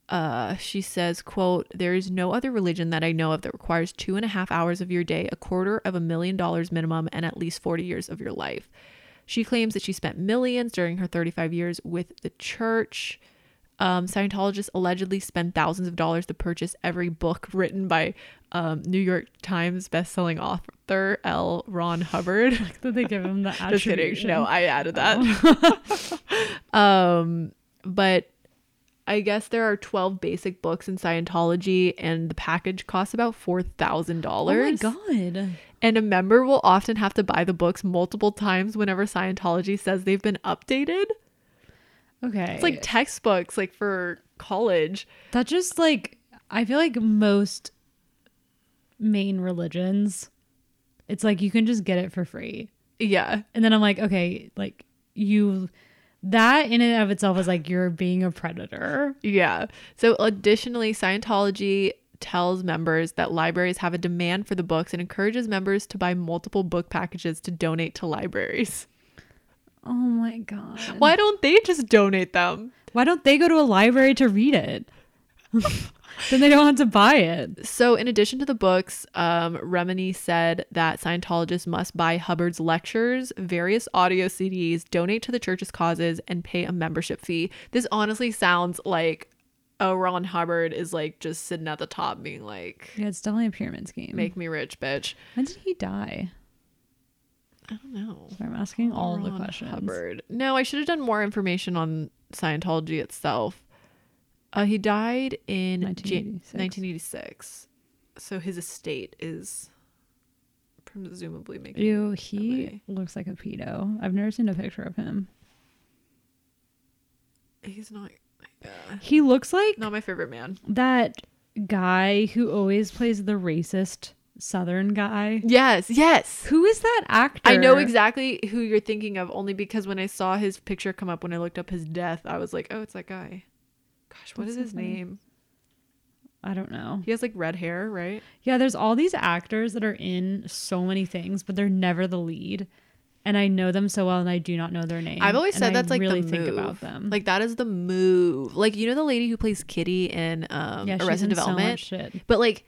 uh, she says, quote, there is no other religion that I know of that requires two and a half hours of your day, a quarter of a million dollars minimum, and at least 40 years of your life. She claims that she spent millions during her 35 years with the church. Um, Scientologists allegedly spend thousands of dollars to purchase every book written by um, New York Times bestselling author L. Ron Hubbard. Did they give him the Just kidding. No, I added that. um, but I guess there are 12 basic books in Scientology, and the package costs about $4,000. Oh my god. And a member will often have to buy the books multiple times whenever Scientology says they've been updated. Okay. It's like textbooks, like for college. that just like I feel like most main religions it's like you can just get it for free. Yeah. And then I'm like, okay, like you that in and of itself is like you're being a predator. Yeah. So additionally, Scientology tells members that libraries have a demand for the books and encourages members to buy multiple book packages to donate to libraries. Oh my god. Why don't they just donate them? Why don't they go to a library to read it? then they don't have to buy it. So, in addition to the books, um, Remini said that Scientologists must buy Hubbard's lectures, various audio CDs, donate to the church's causes, and pay a membership fee. This honestly sounds like a Ron Hubbard is like just sitting at the top, being like, Yeah, it's definitely a pyramid scheme. "Make me rich, bitch." when did he die? I don't know. So I'm asking all the Ron questions. Hubbard. No, I should have done more information on Scientology itself. Uh, he died in Jan- 1986. 1986. So his estate is presumably making. Ew, he looks like a pedo. I've never seen a picture of him. He's not. Yeah, He looks like not my favorite man. that guy who always plays the racist southern guy. Yes, yes. Who is that actor? I know exactly who you're thinking of only because when I saw his picture come up when I looked up his death, I was like, oh, it's that guy. Gosh, what That's is so his funny. name? I don't know. He has like red hair, right? Yeah, there's all these actors that are in so many things, but they're never the lead. And I know them so well, and I do not know their name. I've always and said I that's like really the think move. about them. Like that is the move. Like you know the lady who plays Kitty in um, yeah, Arrested so Development, shit. but like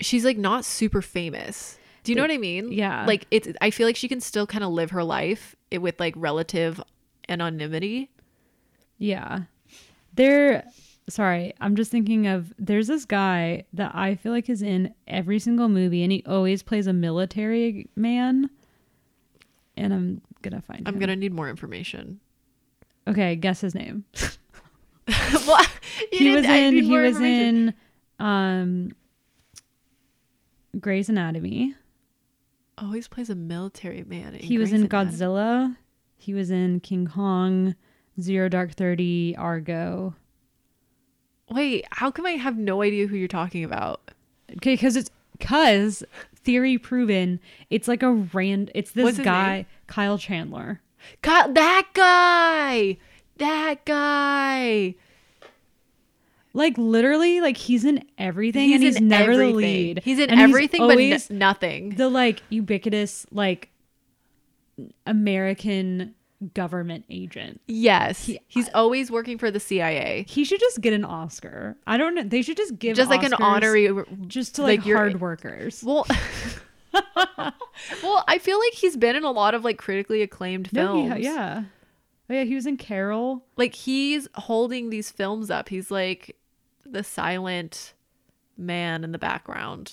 she's like not super famous. Do you know what I mean? yeah. Like it's. I feel like she can still kind of live her life i- with like relative anonymity. Yeah. There sorry, I'm just thinking of there's this guy that I feel like is in every single movie and he always plays a military man. And I'm gonna find I'm him. gonna need more information. Okay, guess his name. well, he was in he was in um Grey's Anatomy. Always plays a military man. he was in Anatomy. Godzilla. He was in King Kong, Zero Dark Thirty, Argo. Wait, how come I have no idea who you're talking about? Okay, because it's because theory proven. It's like a rand. It's this What's his guy, name? Kyle Chandler. God, that guy. That guy. Like literally, like he's in everything, and he's in never the lead. He's in And everything, but always n- nothing. the like ubiquitous like American government agent. Yes, he's always working for the CIA. He should just get an Oscar. I don't know. They should just give Just like an honorary. just to like, like, hard workers. Well, well, I feel like he's been in a lot of like critically acclaimed No, films. he, yeah. Oh yeah, he was in Carol. like he's holding these films up. He's like the silent man in the background.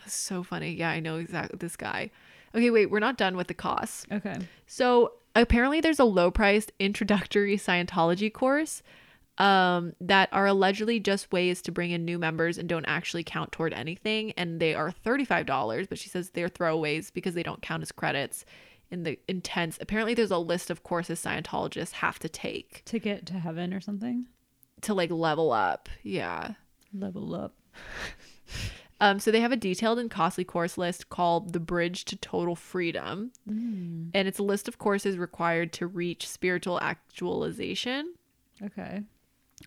That's so funny. Yeah, I know exactly this guy. Okay, wait, we're not done with the costs. Okay. So apparently, there's a low priced introductory Scientology course um, that are allegedly just ways to bring in new members and don't actually count toward anything. And they are $35, but she says they're throwaways because they don't count as credits in the intense. Apparently, there's a list of courses Scientologists have to take To get to heaven or something. to like level up. Yeah. Level up. Um, so they have a detailed and costly course list called The Bridge to Total Freedom. Mm. And it's a list of courses required to reach spiritual actualization. Okay.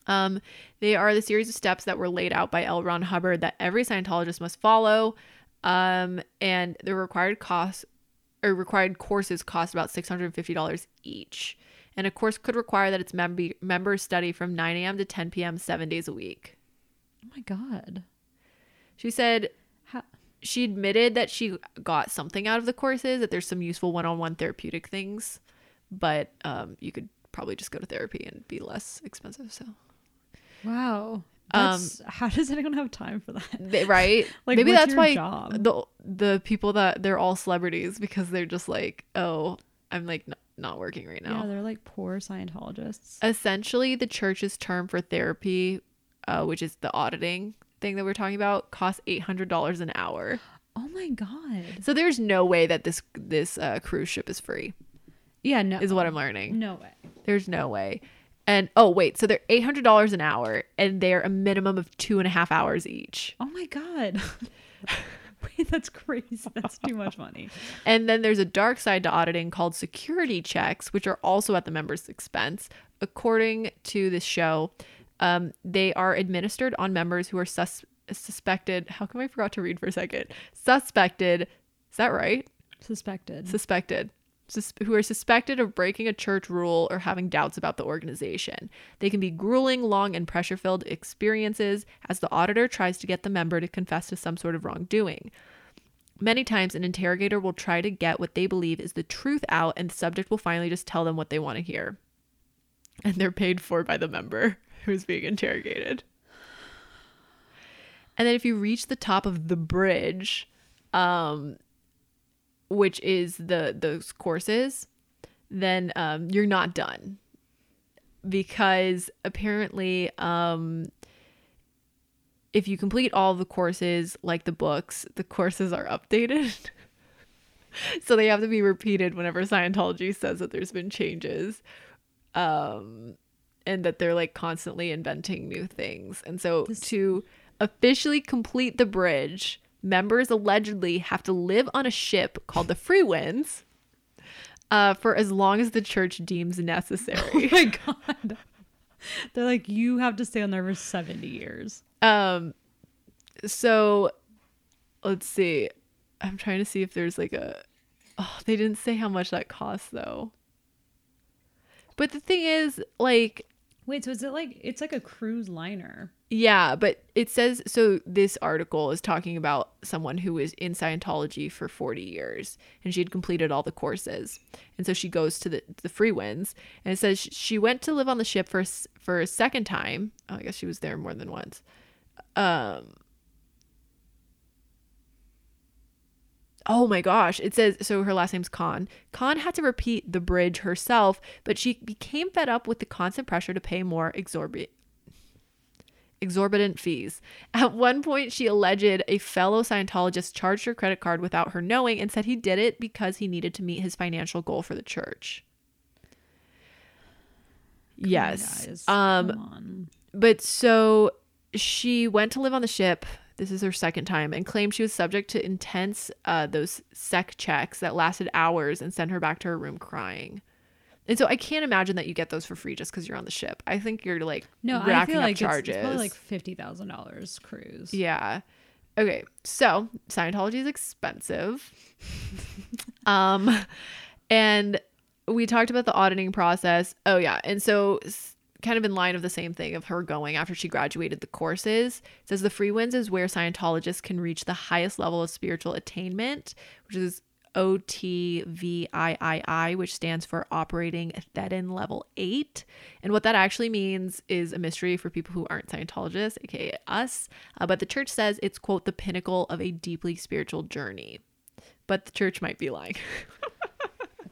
Um, they are the series of steps that were laid out by L. Ron Hubbard that every Scientologist must follow. Um, and the required costs or required courses cost about $650 each. And a course could require that its mem- members study from 9 a.m. to 10 p.m. seven days a week. Oh my god. She said she admitted that she got something out of the courses, that there's some useful one on one therapeutic things, but um, you could probably just go to therapy and be less expensive. So, Wow. Um, how does anyone have time for that? They- right? Like, Maybe that's why job? the the people that they're all celebrities because they're just like, oh, I'm like n- not working right now. Yeah, they're like poor Scientologists. Essentially, the church's term for therapy, uh, which is the auditing thing that we're talking about, costs eight hundred dollars an hour. Oh my god. So there's no way that this this uh, cruise ship is free. Yeah, no. Is what I'm learning. No way. There's no way. And oh wait, so they're eight hundred dollars an hour, and they're a minimum of two and a half hours each. Oh my god. Wait, that's crazy. That's too much money. And then there's a dark side to auditing called security checks, which are also at the member's expense. According to this show, um, they are administered on members who are sus- suspected. How come I forgot to read for a second? Suspected. Is that right? Suspected. Suspected. sus- who are suspected of breaking a church rule or having doubts about the organization. They can be grueling, long, and pressure filled experiences as the auditor tries to get the member to confess to some sort of wrongdoing. Many times, an interrogator will try to get what they believe is the truth out, and the subject will finally just tell them what they want to hear. And they're paid for by the member who's being interrogated. And then, if you reach the top of the bridge, um, which is the those courses, then um, you're not done because apparently um, if you complete all the courses like the books, the courses are updated. so they have to be repeated whenever Scientology says that there's been changes. Um and that they're like constantly inventing new things. And so This- to officially complete the bridge, members allegedly have to live on a ship called the Freewinds uh, for as long as the church deems necessary. Oh my god. They're like, you have to stay on there for 70 years. Um, so let's see. I'm trying to see if there's like a. Oh, they didn't say how much that costs though. But the thing is, like, Wait, so is it like it's like a cruise liner? yeah, but it says so. This article is talking about someone who was in Scientology for 40 years and she had completed all the courses. And so she goes to the, the Freewinds and it says she went to live on the ship for, for a second time. Oh, I guess she was there more than once. Um, Oh my gosh. It says so her last name's Khan. Khan had to repeat the bridge herself, but she became fed up with the constant pressure to pay more exorbitant exorbitant fees. At one point, she alleged a fellow Scientologist charged her credit card without her knowing and said he did it because he needed to meet his financial goal for the church. Yes. guys. Um but so she went to live on the ship. This is her second time and claimed she was subject to intense uh, those sec checks that lasted hours and sent her back to her room crying. And so I can't imagine that you get those for free just because you're on the ship. I think you're like No, I feel like it's, charges. it's probably like fifty thousand dollars cruise. Yeah. Okay. So Scientology is expensive. um, and we talked about the auditing process. Oh yeah, and so kind of in line of the same thing of her going after she graduated the courses. It says the Freewinds is where Scientologists can reach the highest level of spiritual attainment, which is OTVIII, which stands for Operating Thetan Level 8. And what that actually means is a mystery for people who aren't Scientologists, aka us. Uh, but the church says it's, quote, the pinnacle of a deeply spiritual journey. But the church might be lying.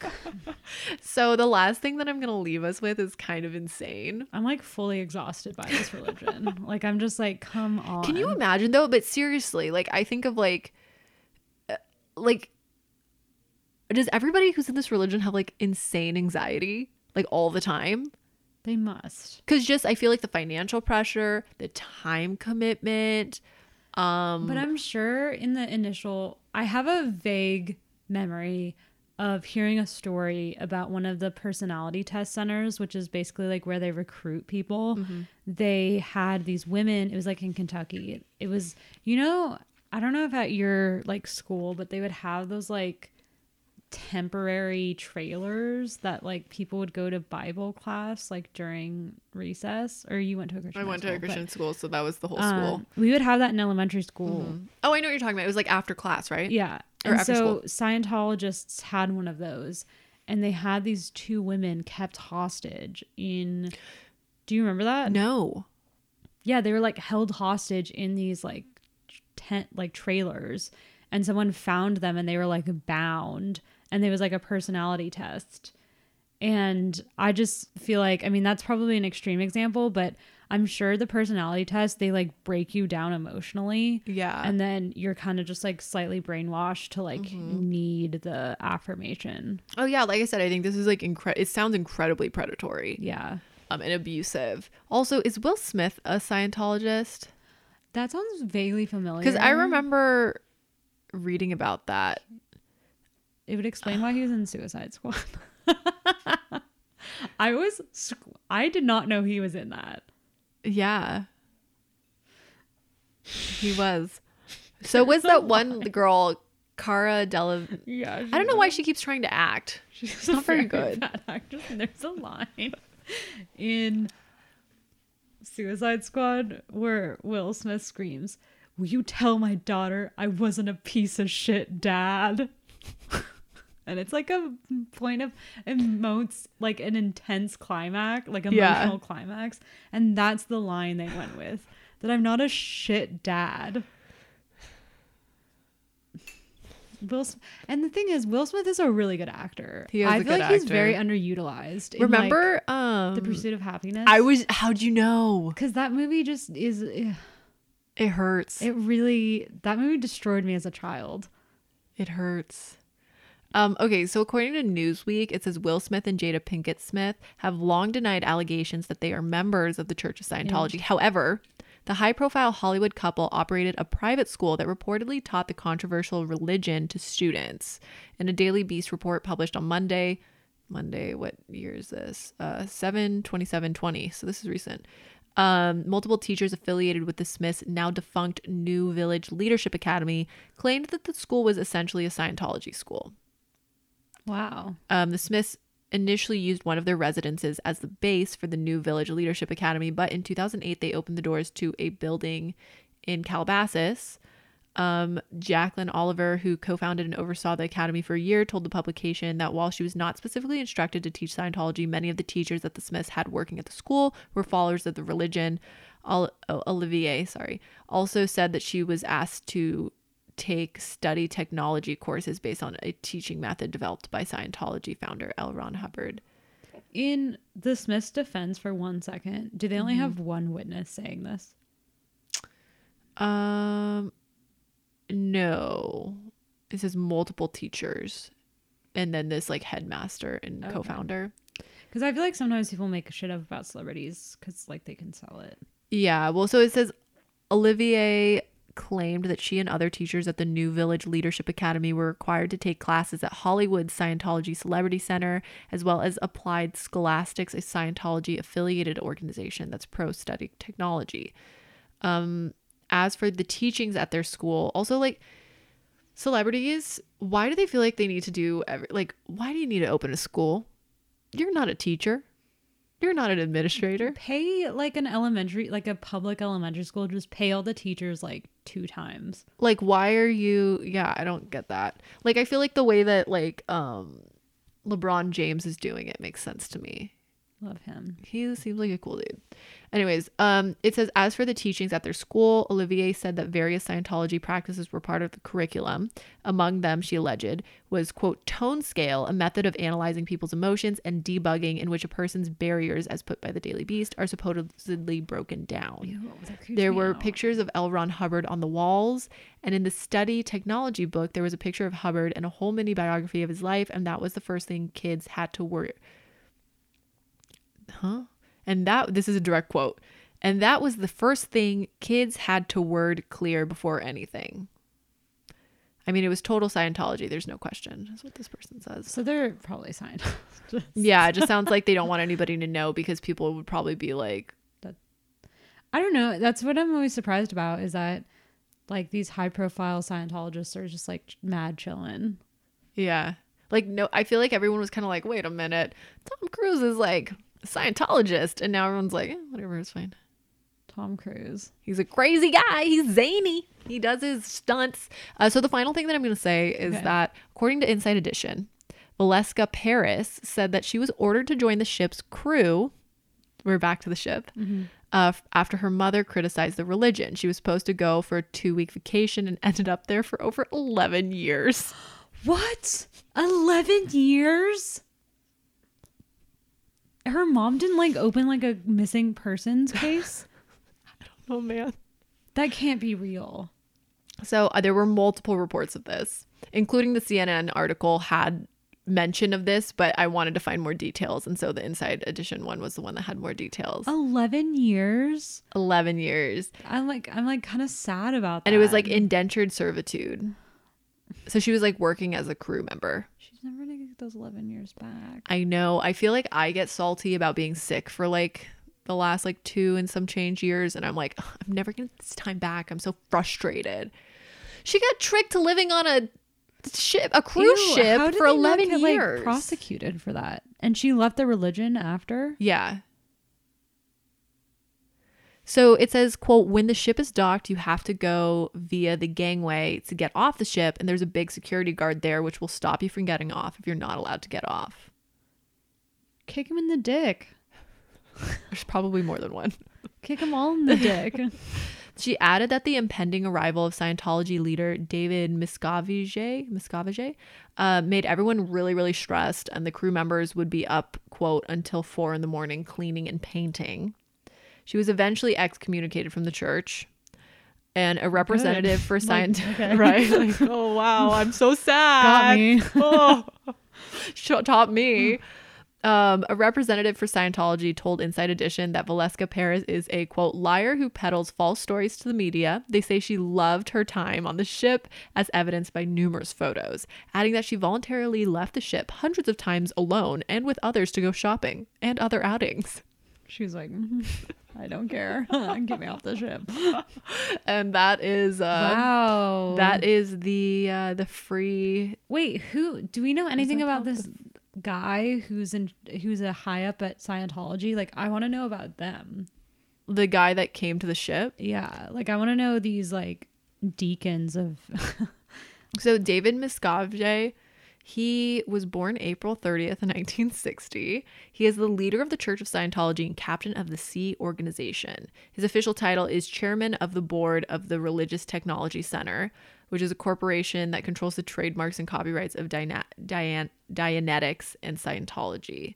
so the last thing that I'm going to leave us with is kind of insane. I'm like fully exhausted by this religion. like I'm just like, come on. Can you imagine though? But seriously, like I think of like, uh, like, does everybody who's in this religion have like insane anxiety like all the time? They must. Because just I feel like the financial pressure, the time commitment. Um, But I'm sure in the initial, I have a vague memory of hearing a story about one of the personality test centers, which is basically like where they recruit people. Mm-hmm. They had these women, it was like in Kentucky. It was, you know, I don't know if at your like school, but they would have those like temporary trailers that like people would go to Bible class like during recess or you went to a Christian I went to a school, but, Christian school, so that was the whole school. um, we would have that in elementary school. Oh, I know what you're talking about. It was like after class, right? Yeah. Or and after so Scientologists had one of those and they had these two women kept hostage in Do you remember that? No. Yeah, they were like held hostage in these like tent like trailers and someone found them and they were like bound and there was like a personality test. And I just feel like I mean that's probably an extreme example, but I'm sure the personality test they like break you down emotionally Yeah. and then you're kind of just like slightly brainwashed to like Mm-hmm. need the affirmation. oh yeah, like I said, I think this is like incre- It sounds incredibly predatory, Yeah. um, and abusive. Also, is Will Smith a Scientologist? That sounds vaguely familiar. Because I remember reading about that. It would explain why he was in Suicide Squad. I was I did not know he was in that. Yeah. He was. So was that one girl Cara Della. Yeah. I don't know why she keeps trying to act. She's not very very good. Bad actress. And there's a line in Suicide Squad where Will Smith screams, "Will you tell my daughter I wasn't a piece of shit, Dad?" and it's like a point of emotes, like an intense climax, like Yeah. emotional climax, and that's the line they went with. That I'm not a shit dad. Will and the thing is, Will Smith is a really good actor. He is I feel like he's very underutilized. in, like, Remember um the Pursuit of Happiness? I was how'd you know? because that movie just is. eh, It hurts. It really that movie destroyed me as a child. It hurts. Um, okay, so according to Newsweek, it says Will Smith and Jada Pinkett Smith have long denied allegations that they are members of the Church of Scientology. However, the high profile Hollywood couple operated a private school that reportedly taught the controversial religion to students. In a Daily Beast report published on Monday, Monday, what year is this? Uh, 7 27 20. So this is recent. Um, multiple teachers affiliated with the Smiths, now defunct New Village Leadership Academy, claimed that the school was essentially a Scientology school. Wow. Um, the Smiths initially used one of their residences as the base for the New Village Leadership Academy, but in 2008 they opened the doors to a building in Calabasas. Um, Jacqueline Oliver, who co founded and oversaw the academy for a year, told the publication that while she was not specifically instructed to teach Scientology, many of the teachers that the Smiths had working at the school were followers of the religion. Oh, Olivier, sorry, also said that she was asked to take study technology courses based on a teaching method developed by Scientology founder L. Ron Hubbard. In the Smiths' defense, for one second, do they only Mm-hmm. have one witness saying this? Um, no, it says multiple teachers, and then this like headmaster and Okay. co-founder. Because I feel like sometimes people make shit up about celebrities because like they can sell it. Yeah, well, so it says Olivier claimed that she and other teachers at the New Village Leadership Academy were required to take classes at Hollywood's Scientology Celebrity Center, as well as Applied Scholastics, a Scientology affiliated organization that's pro study technology. Um, as for the teachings at their school, also like celebrities, why do they feel like they need to do every, like, why do you need to open a school? You're not a teacher. You're not an administrator. Pay like an elementary, like a public elementary school, just pay all the teachers like two times. like why are you yeah i don't get that like i feel like the way that like um lebron james is doing it makes sense to me Love him. he seems like a cool dude anyways um it says as for the teachings at their school olivier said that various scientology practices were part of the curriculum among them she alleged was quote tone scale a method of analyzing people's emotions and debugging in which a person's barriers as put by the daily beast are supposedly broken down Ew, there were out. pictures of L. Ron Hubbard on the walls, and in the study technology book, there was a picture of Hubbard and a whole mini biography of his life, and that was the first thing kids had to worry. Huh? And that this is a direct quote. And that was the first thing kids had to word clear before anything. I mean, it was total Scientology. There's no question. That's what this person says. So they're probably signed. Yeah, it just sounds like they don't want anybody to know because people would probably be like, I don't know. That's what I'm always surprised about is that like these high profile Scientologists are just like mad chilling. Yeah. Like no, I feel like everyone was kind of like, wait a minute, Tom Cruise is like Scientologist, and now everyone's like, eh, whatever, it's fine. Tom Cruise. He's a crazy guy. He's zany. He does his stunts. Uh, so the final thing that I'm going to say is Okay. that according to Inside Edition, Valeska Paris said that she was ordered to join the ship's crew. We're back to the ship. Uh, after her mother criticized the religion, she was supposed to go for a two week vacation and ended up there for over 11 years. What? 11 years? Her mom didn't like open like a missing persons case? Oh, man. that can't be real. So uh, there were multiple reports of this, including the CNN article had mention of this, but I wanted to find more details, and so the Inside Edition one was the one that had more details. 11 years? Eleven years, I'm like I'm like kind of sad about that. and it was like indentured servitude. So she was like working as a crew member. Never to get those 11 years back. I know. I feel like I get salty about being sick for like the last like two and some change years, and I'm like, "Ugh, I'm never gonna get this time back. I'm so frustrated. She got tricked to living on a ship, a cruise Ew, ship how did for they not eleven get, like, years. prosecuted for that, and she left the religion after. Yeah. So it says, quote, when the ship is docked, you have to go via the gangway to get off the ship, and there's a big security guard there which will stop you from getting off if you're not allowed to get off. Kick him in the dick. There's probably more than one. Kick him all in the dick. She added that the impending arrival of Scientology leader David Miscavige, Miscavige uh, made everyone really, really stressed, and the crew members would be up, quote, until four in the morning cleaning and painting. She was eventually excommunicated from the church. And a representative for Like, Scientology. okay. Right? Like, oh, wow. I'm so sad. Got me. oh, top me. Um, a representative for Scientology told Inside Edition that Valeska Perez is a quote liar who peddles false stories to the media. They say she loved her time on the ship, as evidenced by numerous photos, adding that she voluntarily left the ship hundreds of times alone and with others to go shopping and other outings. She was like, "Mhm, I don't care. Get me off the ship. And that is uh, wow. that is the uh, the free Wait, who do we know anything about this guy who's in who's a high up at Scientology? Like I want to know about them. the guy that came to the ship. Yeah, like I want to know these like deacons of So David Miscavige, he was born April 30th, 1960. He is the leader of the Church of Scientology and captain of the Sea Organization. His official title is chairman of the board of the Religious Technology Center, which is a corporation that controls the trademarks and copyrights of Dian- Dianetics and Scientology.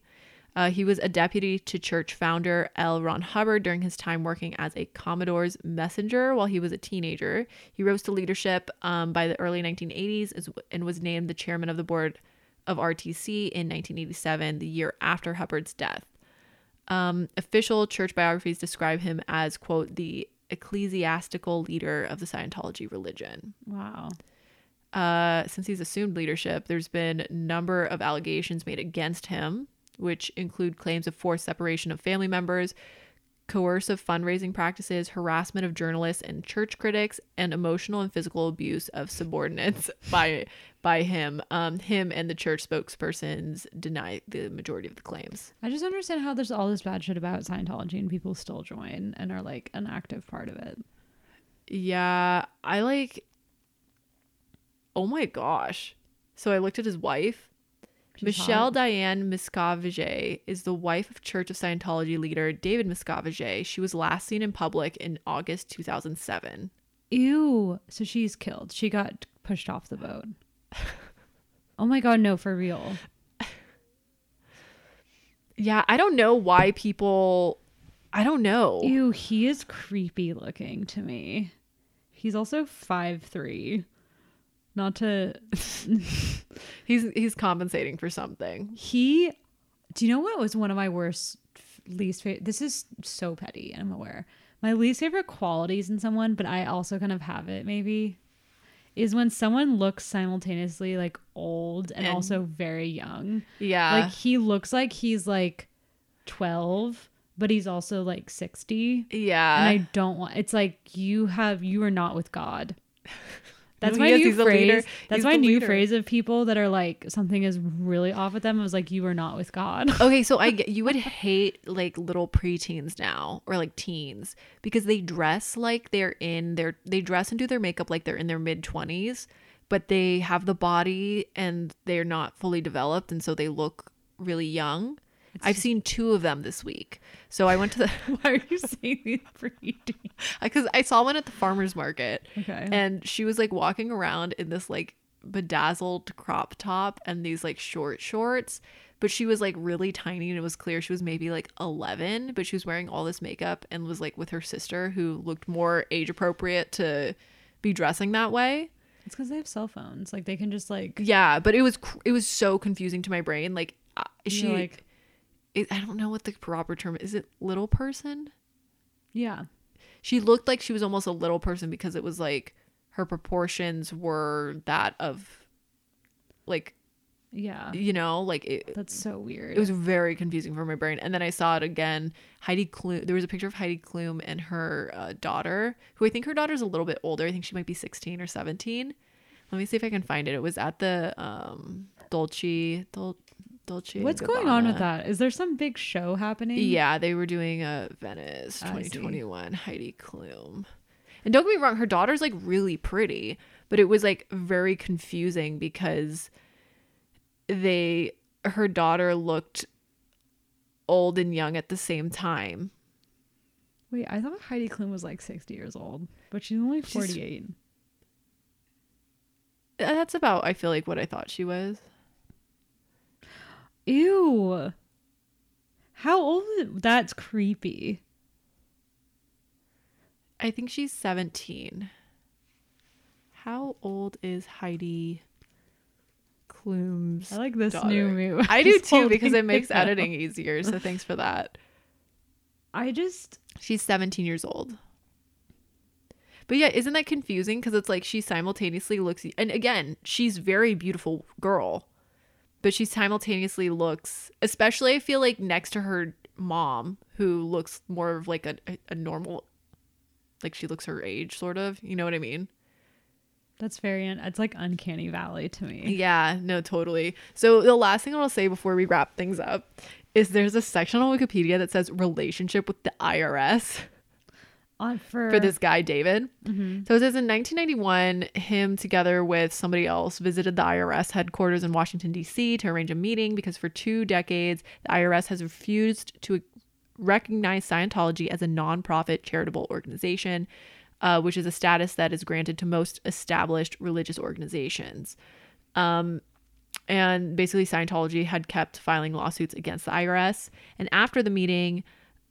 Uh, he was a deputy to church founder L. Ron Hubbard during his time working as a Commodore's messenger while he was a teenager. He rose to leadership um, by the early 1980s and was named the chairman of the board of RTC in 1987, the year after Hubbard's death. Um, official church biographies describe him as, quote, the ecclesiastical leader of the Scientology religion wow. uh, since he's assumed leadership, there's been a number of allegations made against him, which include claims of forced separation of family members, coercive fundraising practices, harassment of journalists and church critics, and emotional and physical abuse of subordinates by by him. Um, him and the church spokespersons deny the majority of the claims. I just understand how there's all this bad shit about Scientology and people still join and are like an active part of it. Yeah, I like. Oh my gosh! So I looked at his wife. Michelle hot. Diane Miscavige is the wife of Church of Scientology leader David Miscavige. She was last seen in public in August 2007. Ew. So she's killed. She got pushed off the boat. Oh my god, no, for real. Yeah, I don't know why people. I don't know. Ew, he is creepy looking to me. He's also five three. Not to He's he's compensating for something. he do you know what was one of my worst least favorite this is so petty and i'm aware my least favorite qualities in someone but i also kind of have it maybe is when someone looks simultaneously like old and, And- also very young Yeah. like he looks like he's like 12 but he's also like 60 yeah. and i don't want it's like you have you are not with god that's No, my new phrase leader. that's He's my new phrase of people that are like something is really off with them i was like you are not with god Okay, so I get you would hate like little preteens now or like teens because they dress like they're in their they dress and do their makeup like they're in their mid 20s, but they have the body and they're not fully developed and so they look really young. I've seen two of them this week. So I went to the why are you saying these preteen because I saw one at the farmers market okay. and she was like walking around in this like bedazzled crop top and these like short shorts but she was like really tiny and it was clear she was maybe like 11 but she was wearing all this makeup and was like with her sister who looked more age appropriate to be dressing that way. It's because they have cell phones. Like they can just like yeah but it was cr- it was so confusing to my brain. Like she like it, i don't know what the proper term is it little person? Yeah. She looked like she was almost a little person because it was like her proportions were that of like yeah. you know like it, that's so weird. it was very confusing for my brain. And then i saw it again heidi klum there was a picture of heidi klum and her uh, daughter who i think her daughter's a little bit older. I think she might be 16 or 17 Let me see if I can find it. It was at the um Dolce Dol- Dolce. What's going on with that? Is there some big show happening? Yeah, they were doing a Venice 2021 Heidi Klum. And don't get me wrong, her daughter's like really pretty, but it was like very confusing because they her daughter looked old and young at the same time. Wait, I thought Heidi Klum was like 60 years old, but she's only 48. Uh, That's about I feel like what I thought she was. Ew. How old is That's creepy. I think she's 17. How old is Heidi Klum's I like this daughter? new move. I do too because it makes editing easier. So thanks for that. I just She's 17 years old. But yeah, isn't that confusing? Because it's like she simultaneously looks, and again, she's very beautiful girl, but she simultaneously looks, especially I feel like next to her mom, who looks more of like a, a, normal, like she looks her age, sort of. You know what I mean? that's very un- it's like uncanny valley to me. Yeah, no, totally. So the last thing I'll say before we wrap things up is there's a section on Wikipedia that says relationship with the IRS. On for, for this guy David. Mhm. So it says in 1991, him together with somebody else visited the IRS headquarters in Washington D.C. to arrange a meeting because for two decades the IRS has refused to recognize Scientology as a nonprofit charitable organization, uh, which is a status that is granted to most established religious organizations. Um, and basically, Scientology had kept filing lawsuits against the IRS. And after the meeting,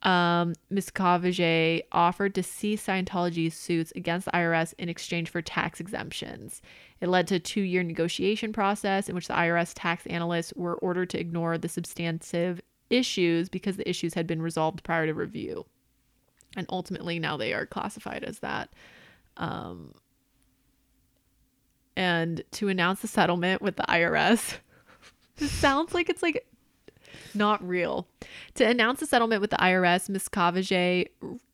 um, Miscavige offered to cease Scientology's suits against the IRS in exchange for tax exemptions. It led to a two year negotiation process in which the IRS tax analysts were ordered to ignore the substantive issues because the issues had been resolved prior to review. And ultimately, now they are classified as that. Um, and to announce the settlement with the IRS, sounds like it's like not real. To announce a settlement with the IRS, Ms.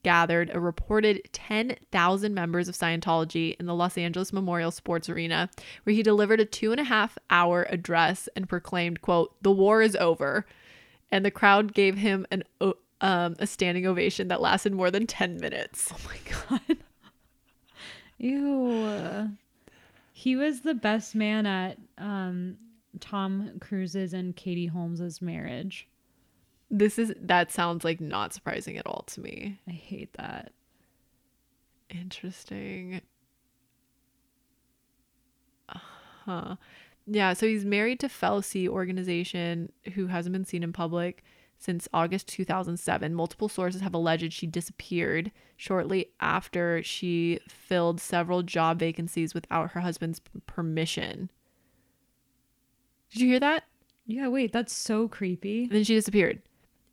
Gathered a reported 10,000 members of Scientology in the Los Angeles Memorial Sports Arena, where he delivered a two and a half hour address and proclaimed, quote, the war is over. And the crowd gave him an um, a standing ovation that lasted more than 10 minutes. Oh my god. Ew. He was the best man at um Tom Cruise's and Katie Holmes's marriage. This is, that sounds like not surprising at all to me. I hate that. Interesting. Huh. Yeah, so he's married to fellow Sea Organization who hasn't been seen in public since August 2007. Multiple sources have alleged she disappeared shortly after she filled several job vacancies without her husband's permission. Did you hear that? Yeah, wait, that's so creepy. And then she disappeared.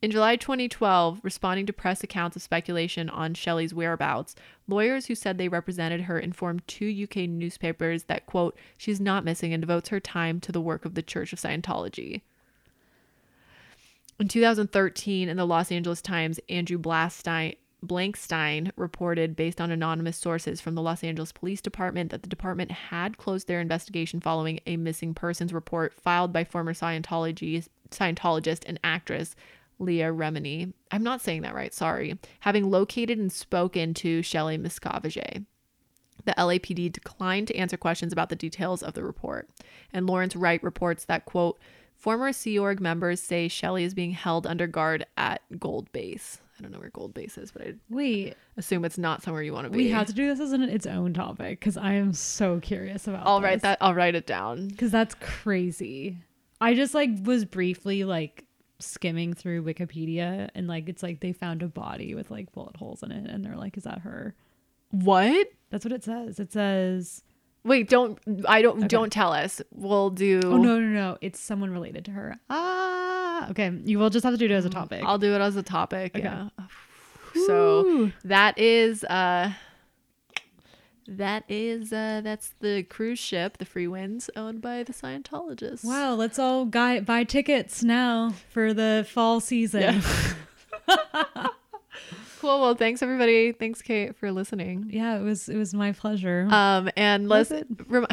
In July 2012, responding to press accounts of speculation on Shelley's whereabouts, lawyers who said they represented her informed two UK newspapers that, quote, she's not missing and devotes her time to the work of the Church of Scientology. In 2013, in the Los Angeles Times, Andrew Blastein, Blankstein reported, based on anonymous sources from the Los Angeles Police Department, that the department had closed their investigation following a missing persons report filed by former Scientology, Scientologist and actress Leah Remini. I'm not saying that right, sorry. Having located and spoken to Shelley Miscavige. The LAPD declined to answer questions about the details of the report. And Lawrence Wright reports that, quote, former Sea Org members say Shelley is being held under guard at Gold Base. I don't know where Gold Base is, but I Wait, assume it's not somewhere you want to be. we have to do this as an, its own topic because I am so curious about. I'll write that. I'll write it down. because that's crazy. I just like was briefly like skimming through Wikipedia and like it's like they found a body with like bullet holes in it and they're like, is that her? What? That's what it says. It says, Wait, don't. I don't. Okay. Don't tell us. We'll do. oh no no no, it's someone related to her. Ah, okay. You will just have to do it as a topic. I'll do it as a topic. Okay. Yeah. So that is uh that is uh that's the cruise ship, the Freewinds, owned by the Scientologists. Wow, let's all guy- buy tickets now for the fall season. Yeah. Cool. Well, thanks everybody. Thanks, Kate, for listening. yeah, it was it was my pleasure. Um, and let's Was No,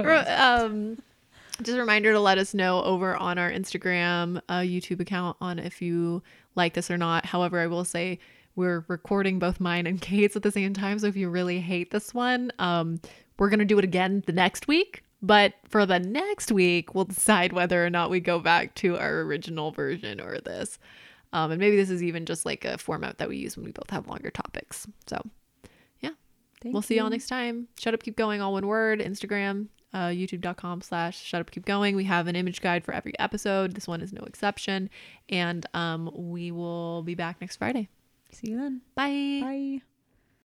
it Re- wasn't. um, just a reminder to let us know over on our Instagram, uh, YouTube account on if you like this or not. However, I will say we're recording both mine and Kate's at the same time. So if you really hate this one, um, we're gonna do it again the next week. But for the next week, we'll decide whether or not we go back to our original version or this. Um, and maybe this is even just like a format that we use when we both have longer topics. So Thank we'll see y'all next time. Shut up, keep going, all one word. Instagram, uh, youtube.com slash shut up, keep going. We have an image guide for every episode. This one is no exception. And um, we will be back next Friday. See you then. Bye. Bye.